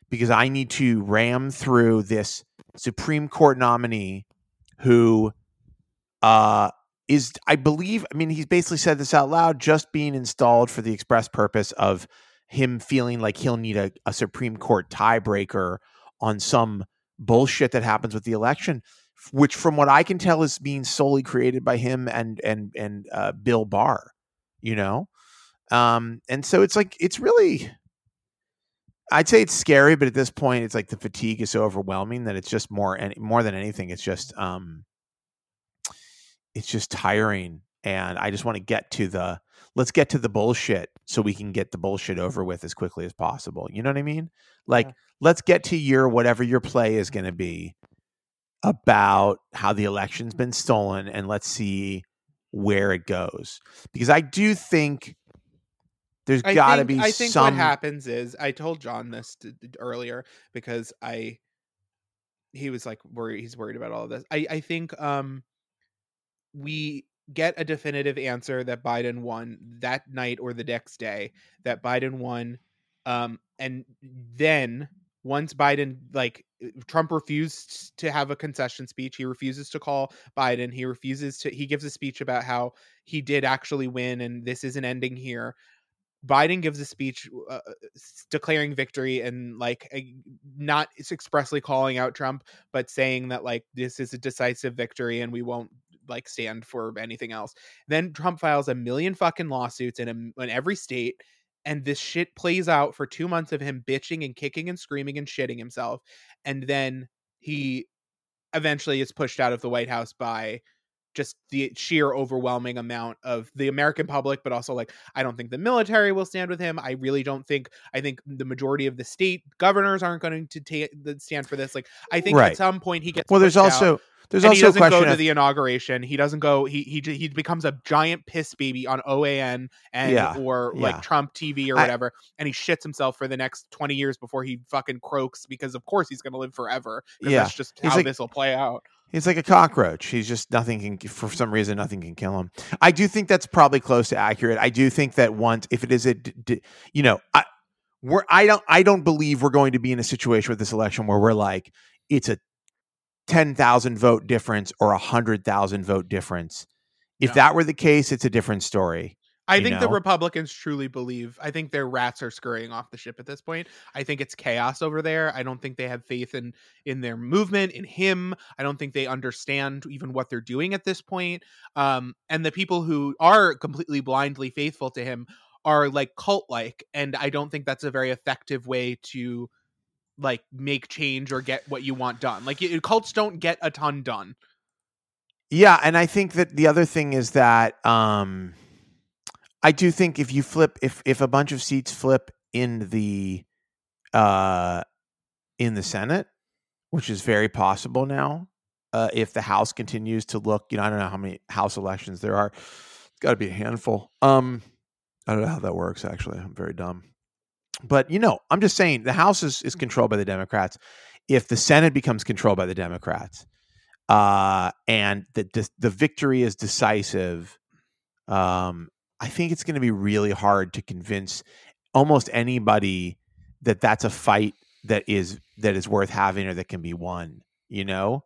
because I need to ram through this Supreme Court nominee who." Uh, is I believe I mean he's basically said this out loud just being installed for the express purpose of him feeling like he'll need a, a Supreme Court tiebreaker on some bullshit that happens with the election which from what I can tell is being solely created by him and and and uh, Bill Barr you know um and so it's like it's really I'd say it's scary but at this point it's like the fatigue is so overwhelming that it's just more and more than anything it's just um it's just tiring and I just want to get to the let's get to the bullshit so we can get the bullshit over with as quickly as possible. You know what I mean? Like yeah. let's get to your whatever your play is going to be about how the election's been stolen and let's see where it goes. Because I do think there's got to be I think some... what happens is I told John this earlier because I he was like worried he's worried about all of this. I I think um we get a definitive answer that Biden won that night or the next day that Biden won um and then once Biden like Trump refused to have a concession speech he refuses to call Biden he refuses to he gives a speech about how he did actually win and this isn't ending here Biden gives a speech uh, uh declaring victory and like not expressly calling out Trump, but saying that like this is a decisive victory and we won't like stand for anything else. Then Trump files a million fucking lawsuits in, a, in every state, and this shit plays out for two months of him bitching and kicking and screaming and shitting himself, and then he eventually is pushed out of the White House by just the sheer overwhelming amount of the American public, but also like I don't think the military will stand with him. I really don't think. I think the majority of the state governors aren't going to take stand for this. Like I think right. at some point he gets. Well, there's also. Out. There's and also he doesn't go to the inauguration. He doesn't go. He he he becomes a giant piss baby on OAN and yeah, or like Trump TV or whatever, I, and he shits himself for the next twenty years before he fucking croaks because of course he's going to live forever. Yeah, that's just he's how like, this will play out. He's like a cockroach. He's just nothing can for some reason nothing can kill him. I do think that's probably close to accurate. I do think that once if it is a you know I we're I don't I don't believe we're going to be in a situation with this election where we're like it's a 10,000 vote difference or a 100,000 vote difference. If Yeah. that were the case, it's a different story. I think the? Republicans truly believe. I think their rats are scurrying off the ship at this point. I think it's chaos over there. I don't think they have faith in in their movement, in him. I don't think they understand even what they're doing at this point. Um, and the people who are completely blindly faithful to him are like cult like, and I don't think that's a very effective way to like make change or get what you want done. Like cults don't get a ton done. Yeah, and I think that the other thing is that um I do think if you flip if if a bunch of seats flip in the uh in the Senate, which is very possible now, uh if the House continues to look, you know, I don't know how many House elections there are. It's got to be a handful. Um I don't know how that works actually. I'm very dumb. But you know, I'm just saying the House is is controlled by the Democrats. If the Senate becomes controlled by the Democrats, uh, and the the, the victory is decisive, um, I think it's going to be really hard to convince almost anybody that that's a fight that is that is worth having or that can be won. You know,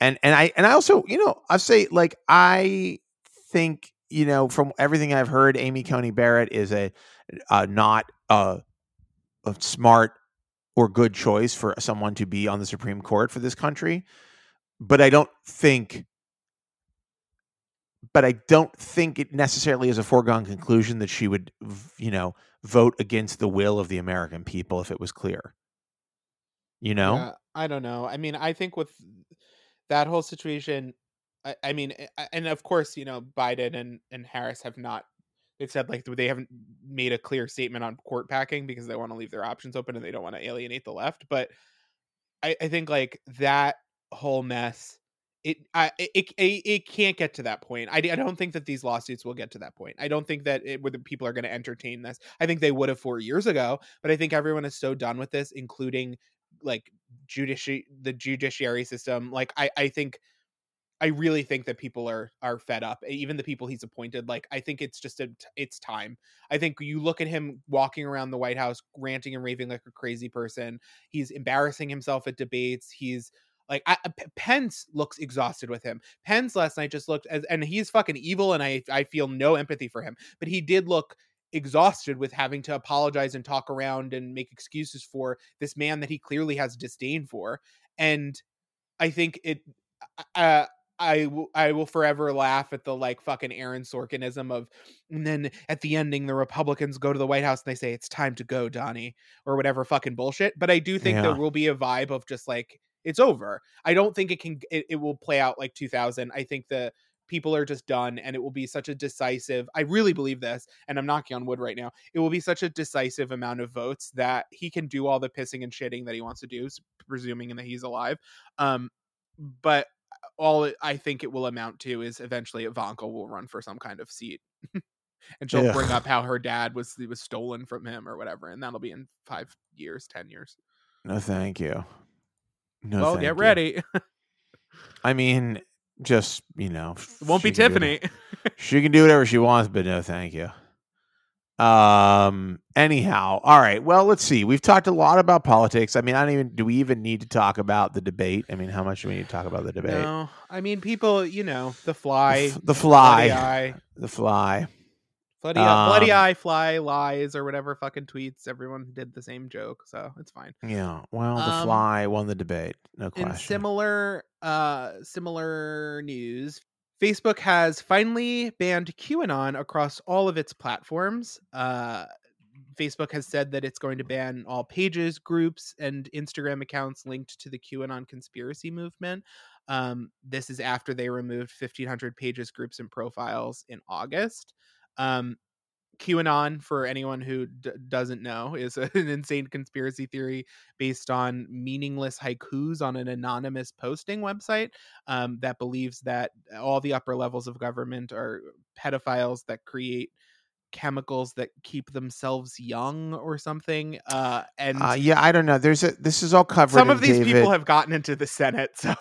and and I and I also you know I say like I think you know from everything I've heard, Amy Coney Barrett is a uh, not a, a smart or good choice for someone to be on the Supreme Court for this country but I don't think but I don't think it necessarily is a foregone conclusion that she would you know vote against the will of the American people if it was clear. You know? Yeah, I don't know. I mean, I think with that whole situation, I, I mean, and of course, you know, Biden and and Harris have not. They've said like they haven't made a clear statement on court packing because they want to leave their options open and they don't want to alienate the left. But I, I think like that whole mess, it I it, it it can't get to that point. I, I don't think that these lawsuits will get to that point. I don't think that it, whether people are going to entertain this. I think they would have four years ago, but I think everyone is so done with this, including like judici the judiciary system. Like I I think I really think that people are are fed up. Even the people he's appointed, like I think it's just a it's time. I think you look at him walking around the White House, ranting and raving like a crazy person. He's embarrassing himself at debates. He's like I, P- Pence looks exhausted with him. Pence last night just looked as, and he's fucking evil, and I I feel no empathy for him. But he did look exhausted with having to apologize and talk around and make excuses for this man that he clearly has disdain for. And I think it. Uh, I w- I will forever laugh at the like fucking Aaron Sorkinism of, and then at the ending the Republicans go to the White House and they say it's time to go, Donnie, or whatever fucking bullshit. But I do think there will be a vibe of just like it's over. I don't think it can. It, it will play out like 2000. I think the people are just done, and it will be such a decisive. I really believe this, and I'm knocking on wood right now. It will be such a decisive amount of votes that he can do all the pissing and shitting that he wants to do, presuming that he's alive. Um, but all I think it will amount to is eventually Ivanka will run for some kind of seat, and she'll bring up how her dad was was stolen from him or whatever, and that'll be in five years, ten years. No, thank you. No, well, get you. ready. I mean, just you know, It won't be she can do Tiffany. she can do whatever she wants, but no, thank you. Um. Anyhow, all right. Well, let's see. We've talked a lot about politics. I mean, I don't even. Do we even need to talk about the debate? I mean, how much do we need to talk about the debate? No, I mean people. You know, the The fly, f- the fly, eye, the fly. Bloody, eye, bloody Um, eye, fly, lies, or whatever fucking tweets. Everyone did the same joke, so it's fine. Yeah. Well, the Um, fly won the debate. No question. Similar uh similar news, Facebook has finally banned QAnon across all of its platforms. Uh Facebook has said that it's going to ban all pages, groups, and Instagram accounts linked to the QAnon conspiracy movement. Um, this is after they removed 1,500 pages, groups, and profiles in August. Um, QAnon, for anyone who d- doesn't know, is an insane conspiracy theory based on meaningless haikus on an anonymous posting website um, that believes that all the upper levels of government are pedophiles that create chemicals that keep themselves young or something. Uh, and Uh, yeah, I don't know. There's a. This is all covered. some of these David- people have gotten into the Senate, so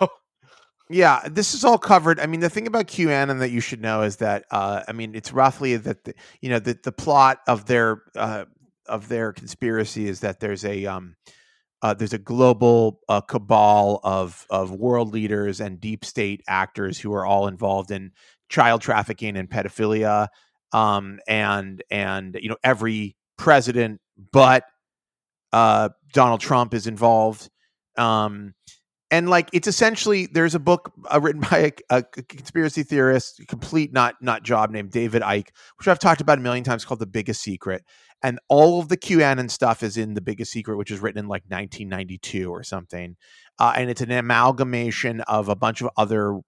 Yeah, this is all covered. I mean, the thing about QAnon that you should know is that uh, I mean, it's roughly that the, you know the the plot of their uh, of their conspiracy is that there's a um uh, there's a global uh, cabal of of world leaders and deep state actors who are all involved in child trafficking and pedophilia um, and and you know every president but uh, Donald Trump is involved um, and like it's essentially there's a book uh, written by a, a, conspiracy theorist complete not not job named david icke which i've talked about a million times called the biggest secret. And all of the qanon stuff is in the biggest secret which is written in like 1992 or something. Uh, and it's an amalgamation of a bunch of other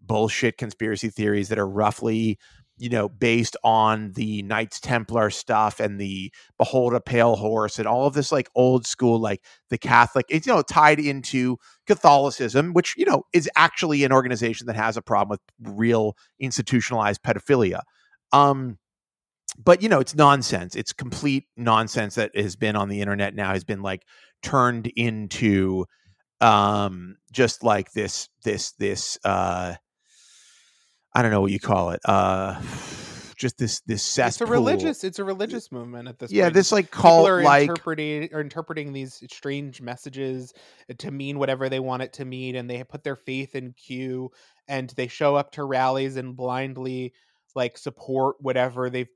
bullshit conspiracy theories that are roughly you know, based on the Knights Templar stuff and the Behold a Pale Horse and all of this like old school, like the Catholic, it's, you know, tied into Catholicism, which, you know, is actually an organization that has a problem with real institutionalized pedophilia. Um, but you know, it's nonsense. It's complete nonsense that has been on the internet now has been like turned into um just like this this this uh I don't know what you call it. Uh, just this this cesspool. It's a religious. It's a religious movement at this. Yeah, point. this like cult are like interpreting are interpreting these strange messages to mean whatever they want it to mean, and they put their faith in Q, and they show up to rallies and blindly like support whatever they've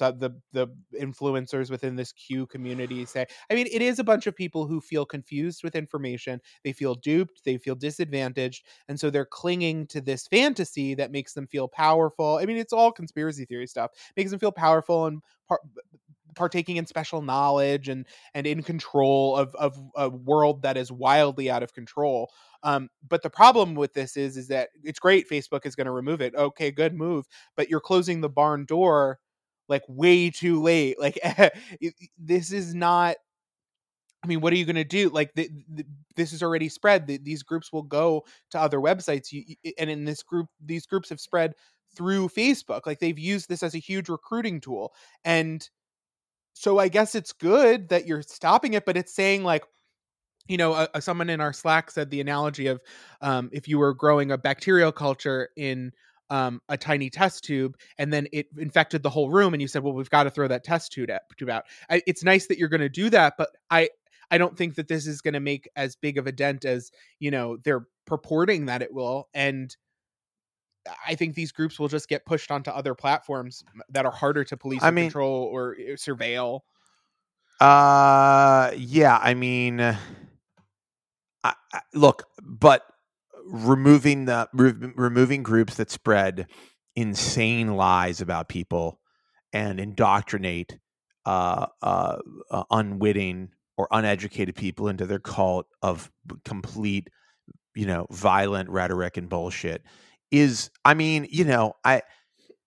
uh, the the influencers within this Q community say. I mean, it is a bunch of people who feel confused with information, they feel duped, they feel disadvantaged, and so they're clinging to this fantasy that makes them feel powerful. I mean, it's all conspiracy theory stuff. Makes them feel powerful and par- partaking in special knowledge and and in control of of a world that is wildly out of control. Um, but the problem with this is is that it's great Facebook is going to remove it. Okay, good move, but you're closing the barn door like way too late. Like this is not I mean, what are you going to do? Like, the, the, this is already spread. The, these groups will go to other websites, you, and in this group, these groups have spread through Facebook. Like, they've used this as a huge recruiting tool, and so I guess it's good that you're stopping it, but it's saying like, you know, a, a, someone in our Slack said the analogy of um, if you were growing a bacterial culture in um, a tiny test tube and then it infected the whole room, and you said, well, we've got to throw that test tube out. I, it's nice that you're going to do that, but I I don't think that this is going to make as big of a dent as you know they're purporting that it will, and I think these groups will just get pushed onto other platforms that are harder to police, I mean, control, or eh, surveil. Uh, yeah. I mean, I, I, look, but removing the re- removing groups that spread insane lies about people and indoctrinate uh, uh, uh, unwitting or uneducated people into their cult of complete, you know, violent rhetoric and bullshit is I mean, you know, I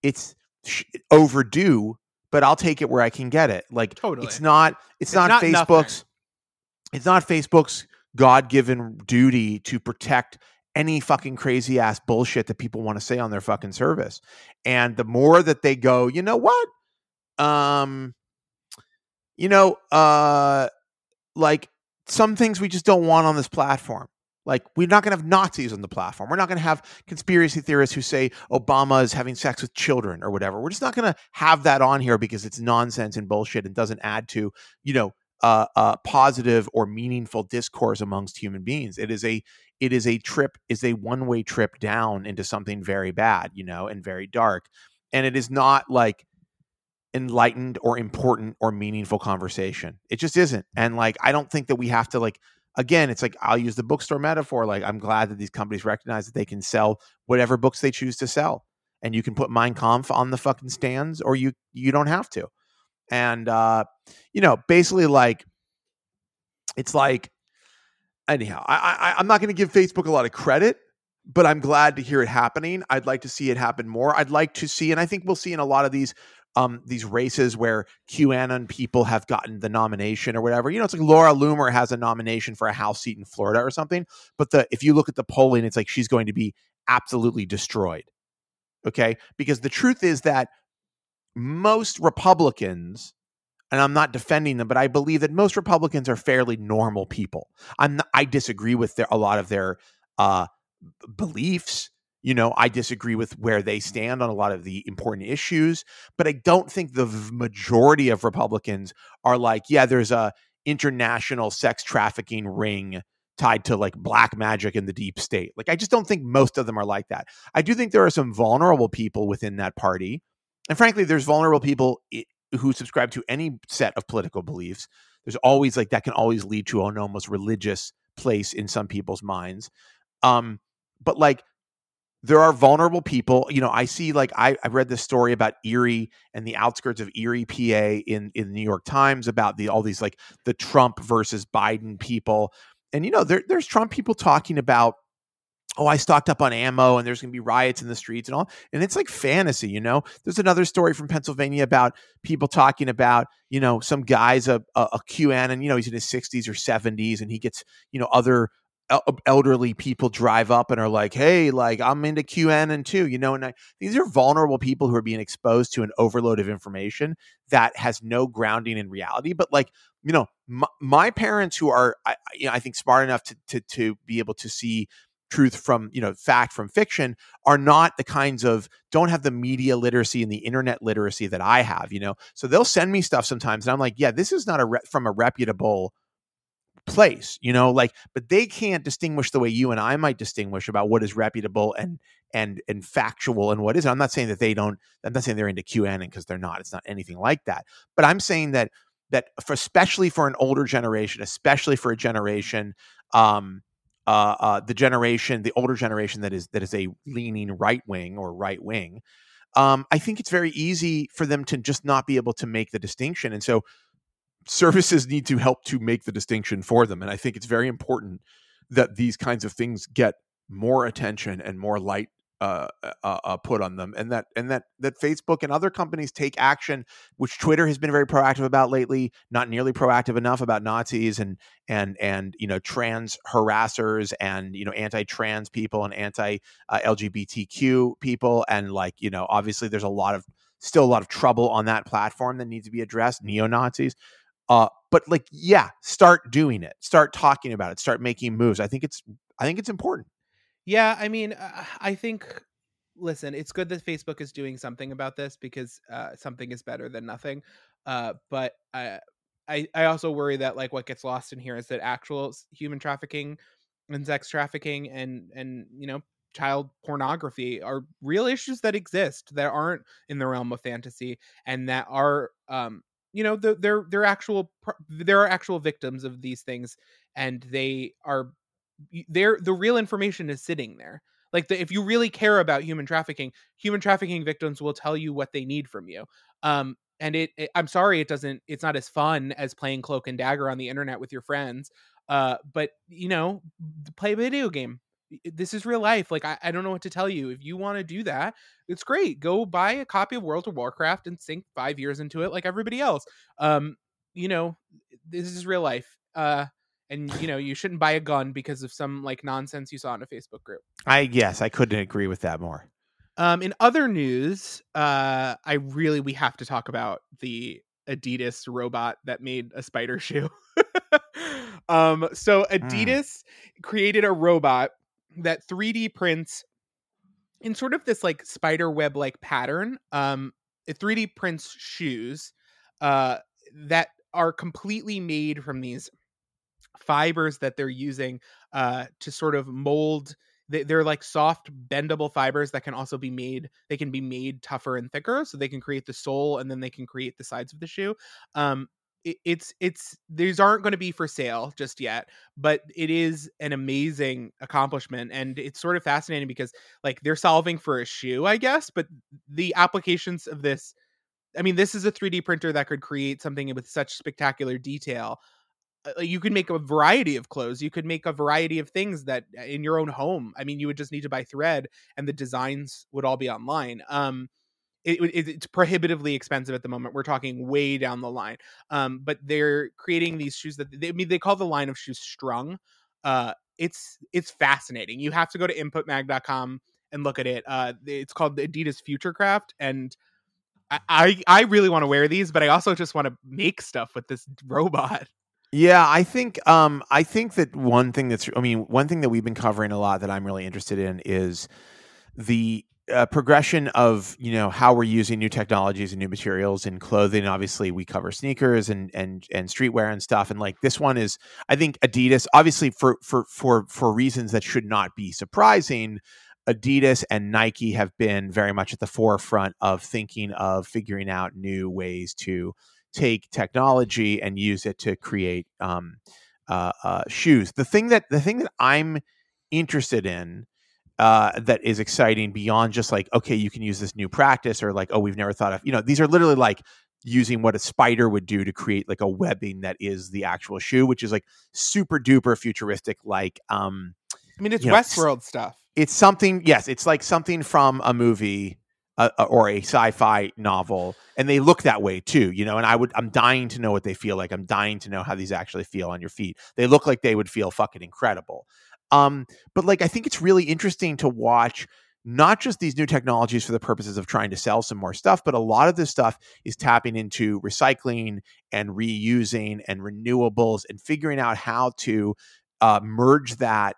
it's sh- overdue, but I'll take it where I can get it. Like totally. it's not it's, it's not, not, Facebook's nothing. it's not Facebook's God-given duty to protect any fucking crazy ass bullshit that people want to say on their fucking service. And the more that they go, you know what? Um you know, uh like some things we just don't want on this platform. Like, we're not going to have Nazis on the platform. We're not going to have conspiracy theorists who say Obama is having sex with children or whatever. We're just not going to have that on here because it's nonsense and bullshit and doesn't add to, you know, uh, uh, positive or meaningful discourse amongst human beings. It is a it is a trip is a one way trip down into something very bad, you know, and very dark. And it is not like enlightened or important or meaningful conversation. It just isn't. And like I don't think that we have to like again, it's like I'll use the bookstore metaphor. Like I'm glad that these companies recognize that they can sell whatever books they choose to sell, and you can put Mein Kampf on the fucking stands, or you you don't have to. And uh, you know, basically, like it's like anyhow. I, I I'm not going to give Facebook a lot of credit, but I'm glad to hear it happening. I'd like to see it happen more. I'd like to see, and I think we'll see in a lot of these um, these races where QAnon people have gotten the nomination or whatever. You know, it's like Laura Loomer has a nomination for a House seat in Florida or something. But the if you look at the polling, it's like she's going to be absolutely destroyed. Okay, because the truth is that most Republicans, and I'm not defending them, but I believe that most Republicans are fairly normal people. I'm not, I disagree with their, a lot of their uh, beliefs you know, I disagree with where they stand on a lot of the important issues, but I don't think the majority of Republicans are like, yeah, there's a international sex trafficking ring tied to like black magic in the deep state. Like I just don't think most of them are like that. I do think there are some vulnerable people within that party. And frankly, there's vulnerable people who subscribe to any set of political beliefs. There's always like that can always lead to an almost religious place in some people's minds. Um, but like there are vulnerable people. You know, I see like I, I read this story about Erie and the outskirts of Erie, PA in in the New York Times about the all these like the Trump versus Biden people. And you know, there, there's Trump people talking about oh, I stocked up on ammo and there's going to be riots in the streets and all. And it's like fantasy, you know? There's another story from Pennsylvania about people talking about, you know, some guy's a, a, a you know, he's in his 60s or 70s and he gets, you know, other elderly people drive up and are like, "Hey, like I'm into QAnon too," you know. And I, these are vulnerable people who are being exposed to an overload of information that has no grounding in reality. But like, you know, my, my parents who are, I, you know, I think smart enough to to to be able to see truth from you know fact from fiction are not the kinds of don't have the media literacy and the internet literacy that I have you know? So they'll send me stuff sometimes and I'm like yeah this is not a re- from a reputable place you know? Like but they can't distinguish the way you and i might distinguish about what is reputable and and and factual and what isn't. I'm not saying that they don't i'm not saying they're into qanon because they're not it's not anything like that. But i'm saying that that for especially for an older generation especially for a generation um uh, uh the generation the older generation that is that is a leaning right wing or right wing um, I think it's very easy for them to just not be able to make the distinction. And so services need to help to make the distinction for them. And I think it's very important that these kinds of things get more attention and more light uh, uh, uh, uh, put on them, and that and that that Facebook and other companies take action, which Twitter has been very proactive about lately. Not nearly proactive enough about Nazis and and and you know trans harassers and you know anti-trans people and anti-LGBTQ uh, people, and like you know obviously there's a lot of still a lot of trouble on that platform that needs to be addressed. Neo Nazis. Uh, but like, yeah, start doing it. Start talking about it. Start making moves. I think it's I think it's important. Yeah, I mean, uh, I think listen, it's good that Facebook is doing something about this because uh, something is better than nothing. Uh, but I, I, I also worry that like what gets lost in here is that actual human trafficking and sex trafficking and and you know child pornography are real issues that exist that aren't in the realm of fantasy and that are um you know the, they're they're actual there are actual victims of these things and they are they're the real information is sitting there like the, if you really care about human trafficking human trafficking victims will tell you what they need from you um and it, it i'm sorry it doesn't it's not as fun as playing cloak and dagger on the internet with your friends uh but you know play a video game this is real life. Like I, I don't know what to tell you. If you want to do that, it's great. Go buy a copy of World of Warcraft and sink five years into it like everybody else. Um, you know, this is real life. Uh and you know, you shouldn't buy a gun because of some like nonsense you saw in a Facebook group. I yes, I couldn't agree with that more. Um, in other news, uh, I really we have to talk about the Adidas robot that made a spider shoe. um, so hmm. Adidas mm. created a robot that 3D prints in sort of this like spider web like pattern. Um, it 3D prints shoes uh, that are completely made from these fibers that they're using uh, to sort of mold they're like soft bendable fibers that can also be made they can be made tougher and thicker so they can create the sole and then they can create the sides of the shoe. Um, it's it's these aren't going to be for sale just yet but it is an amazing accomplishment and it's sort of fascinating because like they're solving for a shoe i guess but the applications of this i mean this is a 3d printer that could create something with such spectacular detail you could make a variety of clothes you could make a variety of things that uh, in your own home i mean you would just need to buy thread and the designs would all be online um it, it, it's prohibitively expensive at the moment. We're talking way down the line. Um, but they're creating these shoes that they I mean they call the line of shoes strung. Uh, it's it's fascinating. You have to go to inputmag.com and look at it. Uh, it's called Adidas Futurecraft, and I, I really want to wear these, but I also just want to make stuff with this robot. Yeah, I think um, I think that one thing that's I mean one thing that we've been covering a lot that I'm really interested in is the uh, progression of you know how we're using new technologies and new materials in clothing. Obviously, we cover sneakers and and and streetwear and stuff. And like this one is, I think Adidas, obviously for for for for reasons that should not be surprising. Adidas and Nike have been very much at the forefront of thinking of figuring out new ways to take technology and use it to create um, uh, uh, shoes. The thing that the thing that I'm interested in uh, that is exciting beyond just like okay you can use this new practice or like oh we've never thought of you know these are literally like using what a spider would do to create like a webbing that is the actual shoe which is like super duper futuristic like um i mean it's westworld know, stuff it's something yes it's like something from a movie uh, or a sci-fi novel and they look that way too you know and i would i'm dying to know what they feel like i'm dying to know how these actually feel on your feet they look like they would feel fucking incredible um, but like, I think it's really interesting to watch not just these new technologies for the purposes of trying to sell some more stuff, but a lot of this stuff is tapping into recycling and reusing and renewables and figuring out how to uh, merge that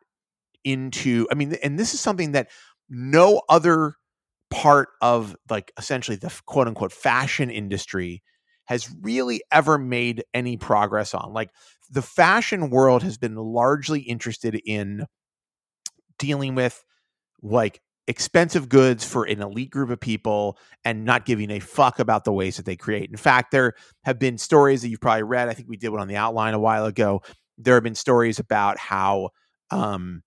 into. I mean, and this is something that no other part of like essentially the quote unquote fashion industry has really ever made any progress on. Like the fashion world has been largely interested in dealing with like expensive goods for an elite group of people and not giving a fuck about the ways that they create. In fact, there have been stories that you've probably read. I think we did one on the outline a while ago. There have been stories about how, um,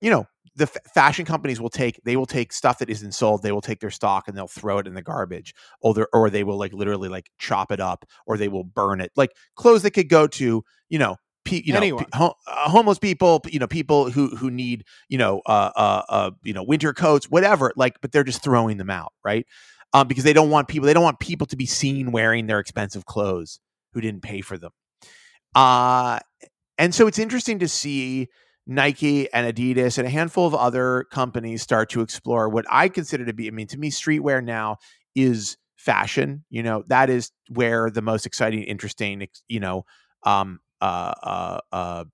you know, the f- fashion companies will take they will take stuff that isn't sold they will take their stock and they'll throw it in the garbage or or they will like literally like chop it up or they will burn it. Like clothes that could go to you know pe- you know uh, homeless people you know people who who need you know uh, uh uh you know winter coats whatever like but they're just throwing them out right? Um because they don't want people they don't want people to be seen wearing their expensive clothes who didn't pay for them. Uh and so it's interesting to see Nike and Adidas and a handful of other companies start to explore what I consider to be, I mean, to me, streetwear now is fashion. You know, that is where the most exciting, interesting, you know, um, uh, uh, uh,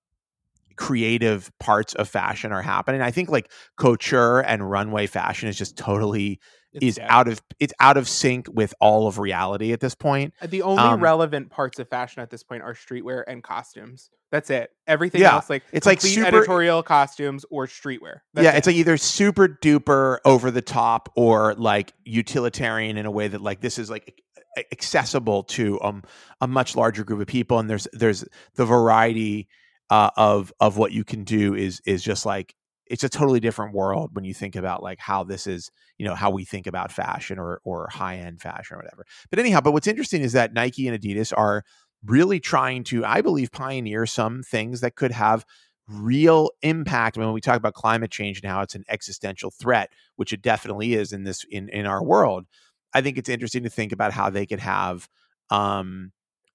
creative parts of fashion are happening. I think like couture and runway fashion is just totally it's is dead. out of it's out of sync with all of reality at this point. Uh, the only um, relevant parts of fashion at this point are streetwear and costumes. That's it. Everything yeah, else, like it's like super, editorial costumes or streetwear. That's yeah, it. it's like either super duper over the top or like utilitarian in a way that like this is like accessible to um a much larger group of people, and there's there's the variety uh, of of what you can do is is just like it's a totally different world when you think about like how this is you know how we think about fashion or or high end fashion or whatever. But anyhow but what's interesting is that nike and adidas are really trying to i believe pioneer some things that could have real impact. When we talk about climate change and how it's an existential threat which it definitely is in this in in our world. I think it's interesting to think about how they could have um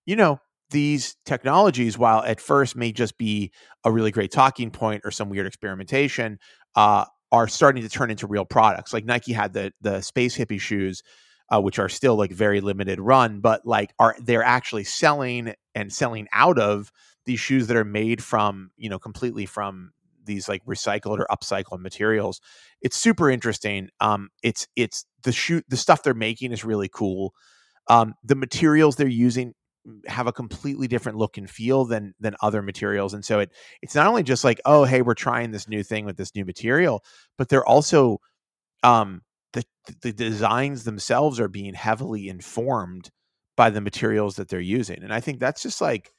you know these technologies, while at first may just be a really great talking point or some weird experimentation, uh, are starting to turn into real products. Like Nike had the the space hippie shoes, uh, which are still like very limited run, but like are they're actually selling and selling out of these shoes that are made from you know completely from these like recycled or upcycled materials. It's super interesting. Um, it's it's the shoe the stuff they're making is really cool. Um, the materials they're using have a completely different look and feel than than other materials. And so it it's not only just like oh hey we're trying this new thing with this new material but they're also um the the designs themselves are being heavily informed by the materials that they're using. And i think that's just like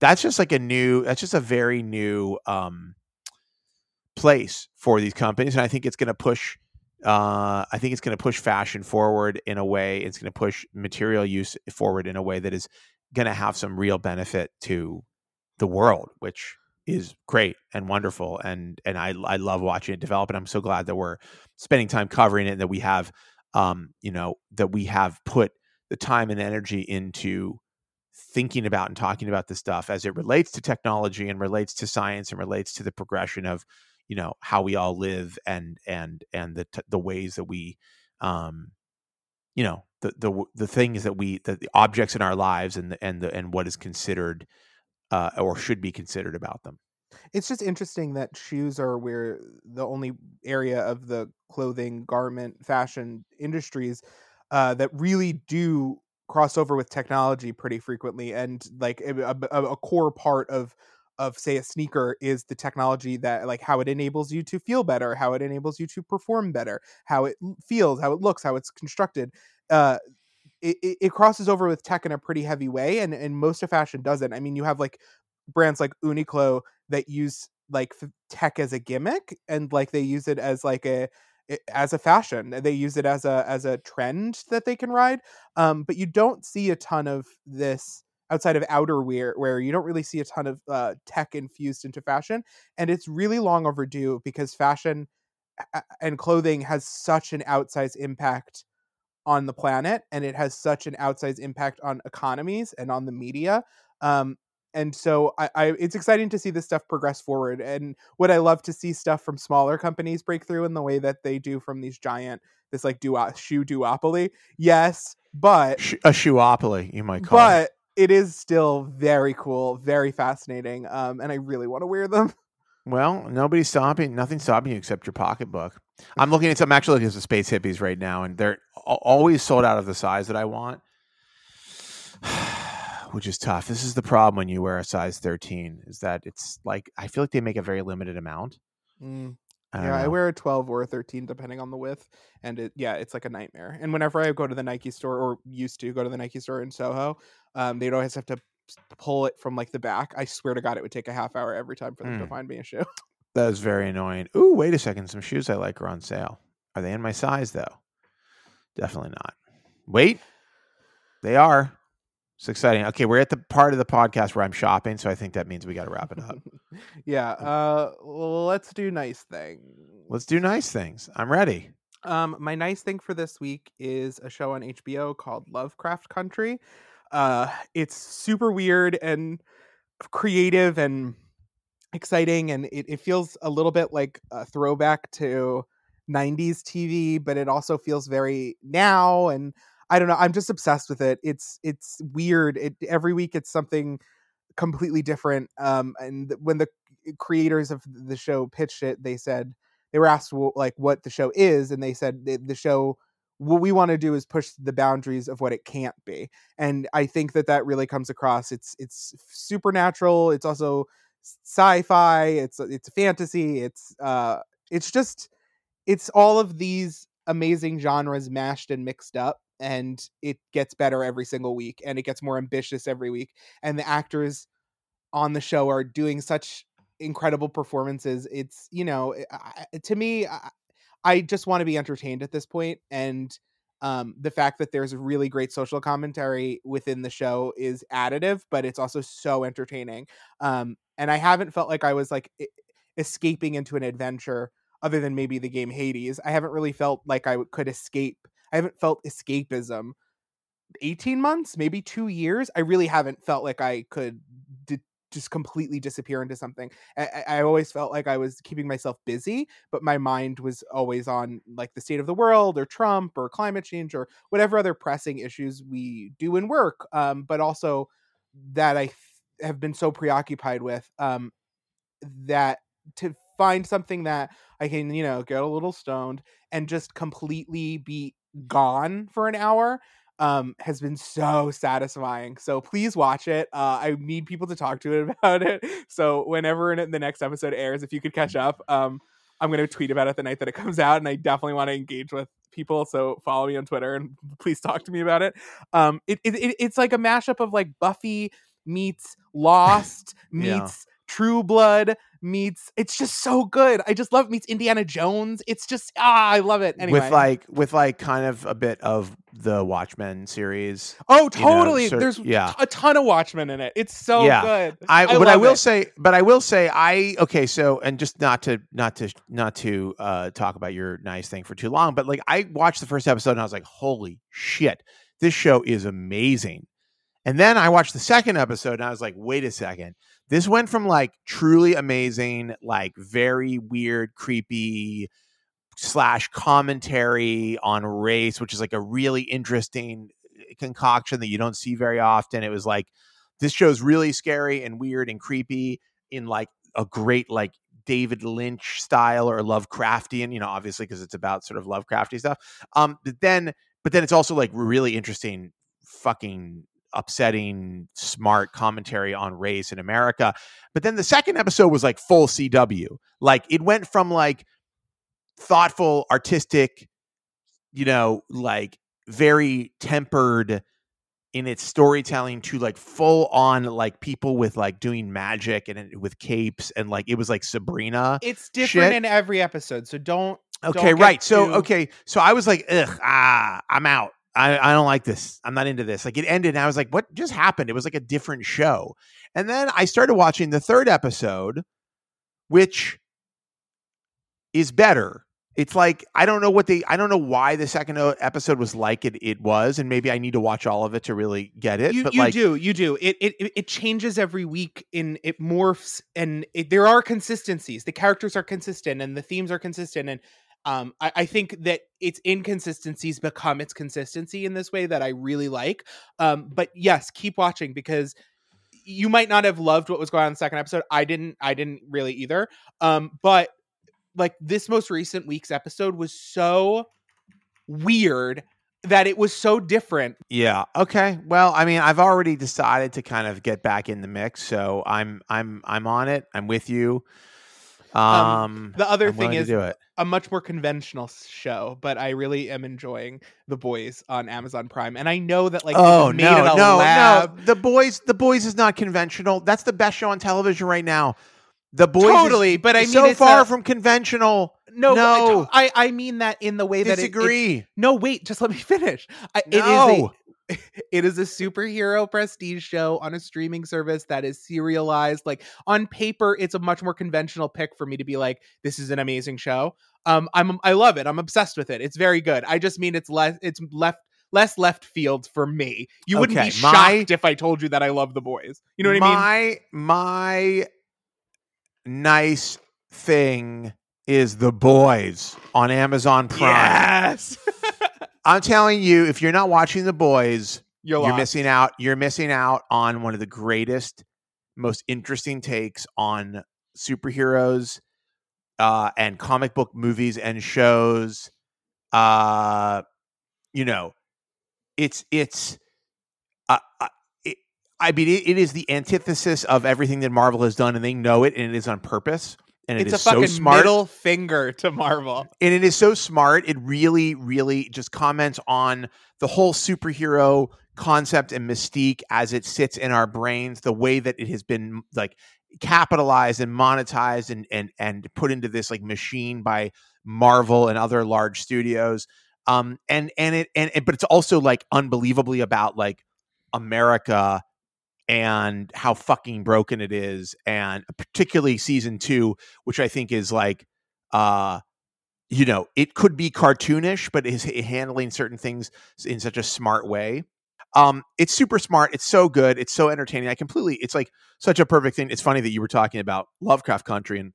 that's just like a new that's just a very new um place for these companies. And i think it's going to push uh, I think it's going to push fashion forward in a way. It's going to push material use forward in a way that is going to have some real benefit to the world, which is great and wonderful. And and I I love watching it develop. And I'm so glad that we're spending time covering it and that we have um, you know, that we have put the time and energy into thinking about and talking about this stuff as it relates to technology and relates to science and relates to the progression of you know how we all live and and and the the ways that we um you know the the the things that we that the objects in our lives and the, and the and what is considered uh, or should be considered about them. It's just interesting that shoes are where the only area of the clothing, garment, fashion industries uh, that really do cross over with technology pretty frequently, and like a, a, a core part of of say a sneaker is the technology that like how it enables you to feel better how it enables you to perform better how it feels how it looks how it's constructed uh it, it crosses over with tech in a pretty heavy way and and most of fashion doesn't. I mean you have like brands like uniqlo that use like tech as a gimmick and like they use it as like a as a fashion. They use it as a as a trend that they can ride um but you don't see a ton of this outside of outerwear where you don't really see a ton of uh, tech infused into fashion and it's really long overdue because fashion and clothing has such an outsized impact on the planet and it has such an outsized impact on economies and on the media um, and so I, I, it's exciting to see this stuff progress forward and would i love to see stuff from smaller companies break through in the way that they do from these giant this like duo- shoe duopoly yes but a shoeopoly you might call but it it is still very cool, very fascinating, um, and I really want to wear them. Well, nobody's stopping. Nothing's stopping you except your pocketbook. I'm looking at some. Actually, looking at the space hippies right now, and they're always sold out of the size that I want, which is tough. This is the problem when you wear a size 13. Is that it's like I feel like they make a very limited amount. Mm. I yeah, know. I wear a 12 or a 13 depending on the width, and it yeah, it's like a nightmare. And whenever I go to the Nike store or used to go to the Nike store in Soho, um, they'd always have to pull it from like the back. I swear to God, it would take a half hour every time for them mm. to find me a shoe. That is very annoying. Ooh, wait a second. Some shoes I like are on sale. Are they in my size though? Definitely not. Wait, they are. It's exciting. Okay, we're at the part of the podcast where I'm shopping, so I think that means we got to wrap it up. yeah. Uh, let's do nice things. Let's do nice things. I'm ready. Um, my nice thing for this week is a show on HBO called Lovecraft Country. Uh, it's super weird and creative and exciting, and it, it feels a little bit like a throwback to 90s TV, but it also feels very now. And I don't know, I'm just obsessed with it. It's it's weird. It every week it's something completely different. Um, and when the creators of the show pitched it, they said they were asked like what the show is, and they said the show what we want to do is push the boundaries of what it can't be and i think that that really comes across it's it's supernatural it's also sci-fi it's it's fantasy it's uh it's just it's all of these amazing genres mashed and mixed up and it gets better every single week and it gets more ambitious every week and the actors on the show are doing such incredible performances it's you know to me I just want to be entertained at this point, and um, the fact that there's really great social commentary within the show is additive, but it's also so entertaining. Um, and I haven't felt like I was like escaping into an adventure other than maybe the game Hades. I haven't really felt like I could escape. I haven't felt escapism. 18 months, maybe two years. I really haven't felt like I could just completely disappear into something. I, I, always felt like I was keeping myself busy, but my mind was always on like the state of the world or Trump or climate change or whatever other pressing issues we do in work. Um, but also that I have been so preoccupied with um, that to find something that I can, you know, get a little stoned and just completely be gone for an hour um, has been so satisfying. So please watch it. Uh, I need people to talk to it about it. So whenever the next episode airs, if you could catch up, um, I'm going to tweet about it the night that it comes out, and I definitely want to engage with people. So follow me on Twitter and please talk to me about it. Um, it, it it's like a mashup of like Buffy meets Lost meets True Blood meets it's just so good. I just love meets Indiana Jones. It's just ah, I love it. Anyway. With like with like kind of a bit of the Watchmen series. Oh, totally. You know, so, There's yeah. a ton of Watchmen in it. It's so yeah. good. I, I but I will it. say but I will say I okay, so and just not to not to not to uh talk about your nice thing for too long, but like I watched the first episode and I was like, "Holy shit. This show is amazing." And then I watched the second episode and I was like, "Wait a second this went from like truly amazing, like very weird, creepy slash commentary on race, which is like a really interesting eh, concoction that you don't see very often. It was like this show's really scary and weird and creepy in like a great like David Lynch style or Lovecraftian, you know, obviously because it's about sort of Lovecrafty stuff. Um, but then, but then it's also like really interesting, fucking upsetting, smart commentary on race in America. But then the second episode was like full CW. Like it went from like thoughtful, artistic, you know, like very tempered in its storytelling to like full on like people with like doing magic and with capes and like it was like Sabrina. It's different shit. in every episode, so don't. Okay, don't right. So okay, so I was like, ugh, ah, I'm out. I, I don't like this. I'm not into this. Like it ended, and I was like, what just happened? It was like a different show. And then I started watching the third episode, which is better it's like I don't know what they I don't know why the second uh, episode was like it it was, and maybe I need to watch all of it to really get it. You, but you like, do, you do. It it it changes every week, and it morphs, and it, there are consistencies. The characters are consistent, and the themes are consistent, and um, I, I, think that its inconsistencies become its consistency in this way that I really like. Um, but yes, keep watching because you might not have loved what was going on in the second episode. I didn't. I didn't really either. Um, but like this most recent week's episode was so weird that it was so different. Yeah. Okay. Well, I mean, I've already decided to kind of get back in the mix, so I'm I'm I'm on it. I'm with you. Um, um the other I'm thing is a much more conventional show, but I really am enjoying The Boys on Amazon Prime, and I know that like oh no no lab. no The Boys The Boys is not conventional. That's the best show on television right now. The boys totally, is, but I mean, so far a, from conventional. No, no, I I mean that in the way that disagree. It, it, no, wait, just let me finish. I, no. It is a it is a superhero prestige show on a streaming service that is serialized. Like on paper, it's a much more conventional pick for me to be like, this is an amazing show. Um, I'm I love it. I'm obsessed with it. It's very good. I just mean it's less it's left less left field for me. You wouldn't okay, be shocked my, if I told you that I love the boys. You know what my, I mean? My my nice thing is The Boys on Amazon Prime. Yes. I'm telling you, if you're not watching The Boys, you're, you're missing out. You're missing out on one of the greatest, most interesting takes on superheroes uh, and comic book movies and shows. Uh, you know, it's it's. Uh, uh I mean, it, it is the antithesis of everything that Marvel has done, and they know it, and it is on purpose. And it's it a fucking so smart. middle finger to Marvel, and it is so smart. It really, really just comments on the whole superhero concept and mystique as it sits in our brains, the way that it has been like capitalized and monetized and and and put into this like machine by Marvel and other large studios. Um, and and it and, and but it's also like unbelievably about like America and how fucking broken it is and particularly season 2 which i think is like uh you know it could be cartoonish but is handling certain things in such a smart way um it's super smart it's so good it's so entertaining i completely it's like such a perfect thing it's funny that you were talking about lovecraft country and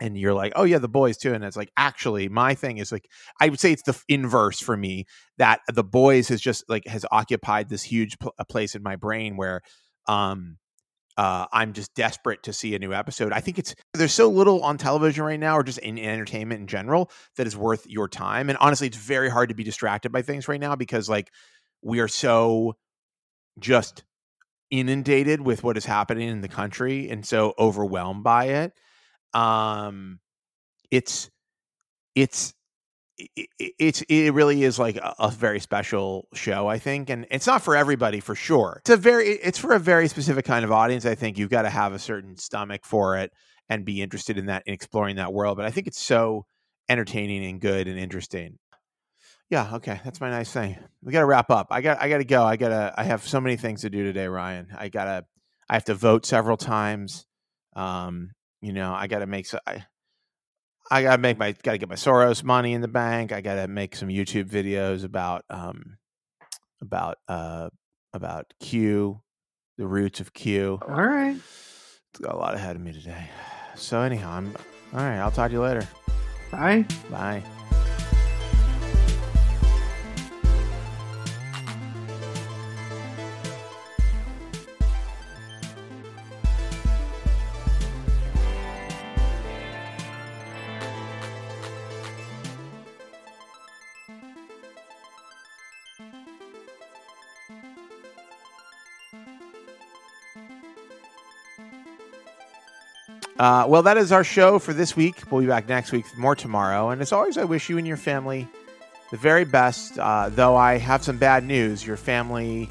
and you're like, oh yeah, the boys too. And it's like, actually, my thing is like, I would say it's the inverse for me that the boys has just like has occupied this huge pl- place in my brain where um, uh, I'm just desperate to see a new episode. I think it's there's so little on television right now, or just in entertainment in general, that is worth your time. And honestly, it's very hard to be distracted by things right now because like we are so just inundated with what is happening in the country and so overwhelmed by it. Um, it's it's it, it's it really is like a, a, very special show i think and it's not for everybody for sure. It's a very it's for a very specific kind of audience i think. You've got to have a certain stomach for it and be interested in that in exploring that world but i think it's so entertaining and good and interesting. Yeah okay that's my nice thing. We gotta wrap up. I got i gotta go. I gotta i have so many things to do today ryan. I gotta i have to vote several times. Um you know i gotta make so I, I gotta make my gotta get my Soros money in the bank. I gotta make some YouTube videos about um about uh about Q, the roots of Q. All right. It's got a lot ahead of me today. So anyhow, I'm all right, I'll talk to you later. Bye. Bye. Uh, well, that is our show for this week. We'll be back next week, more tomorrow. And as always, I wish you and your family the very best. Uh, though I have some bad news. Your family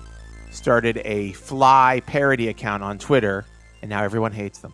started a fly parody account on Twitter, and now everyone hates them.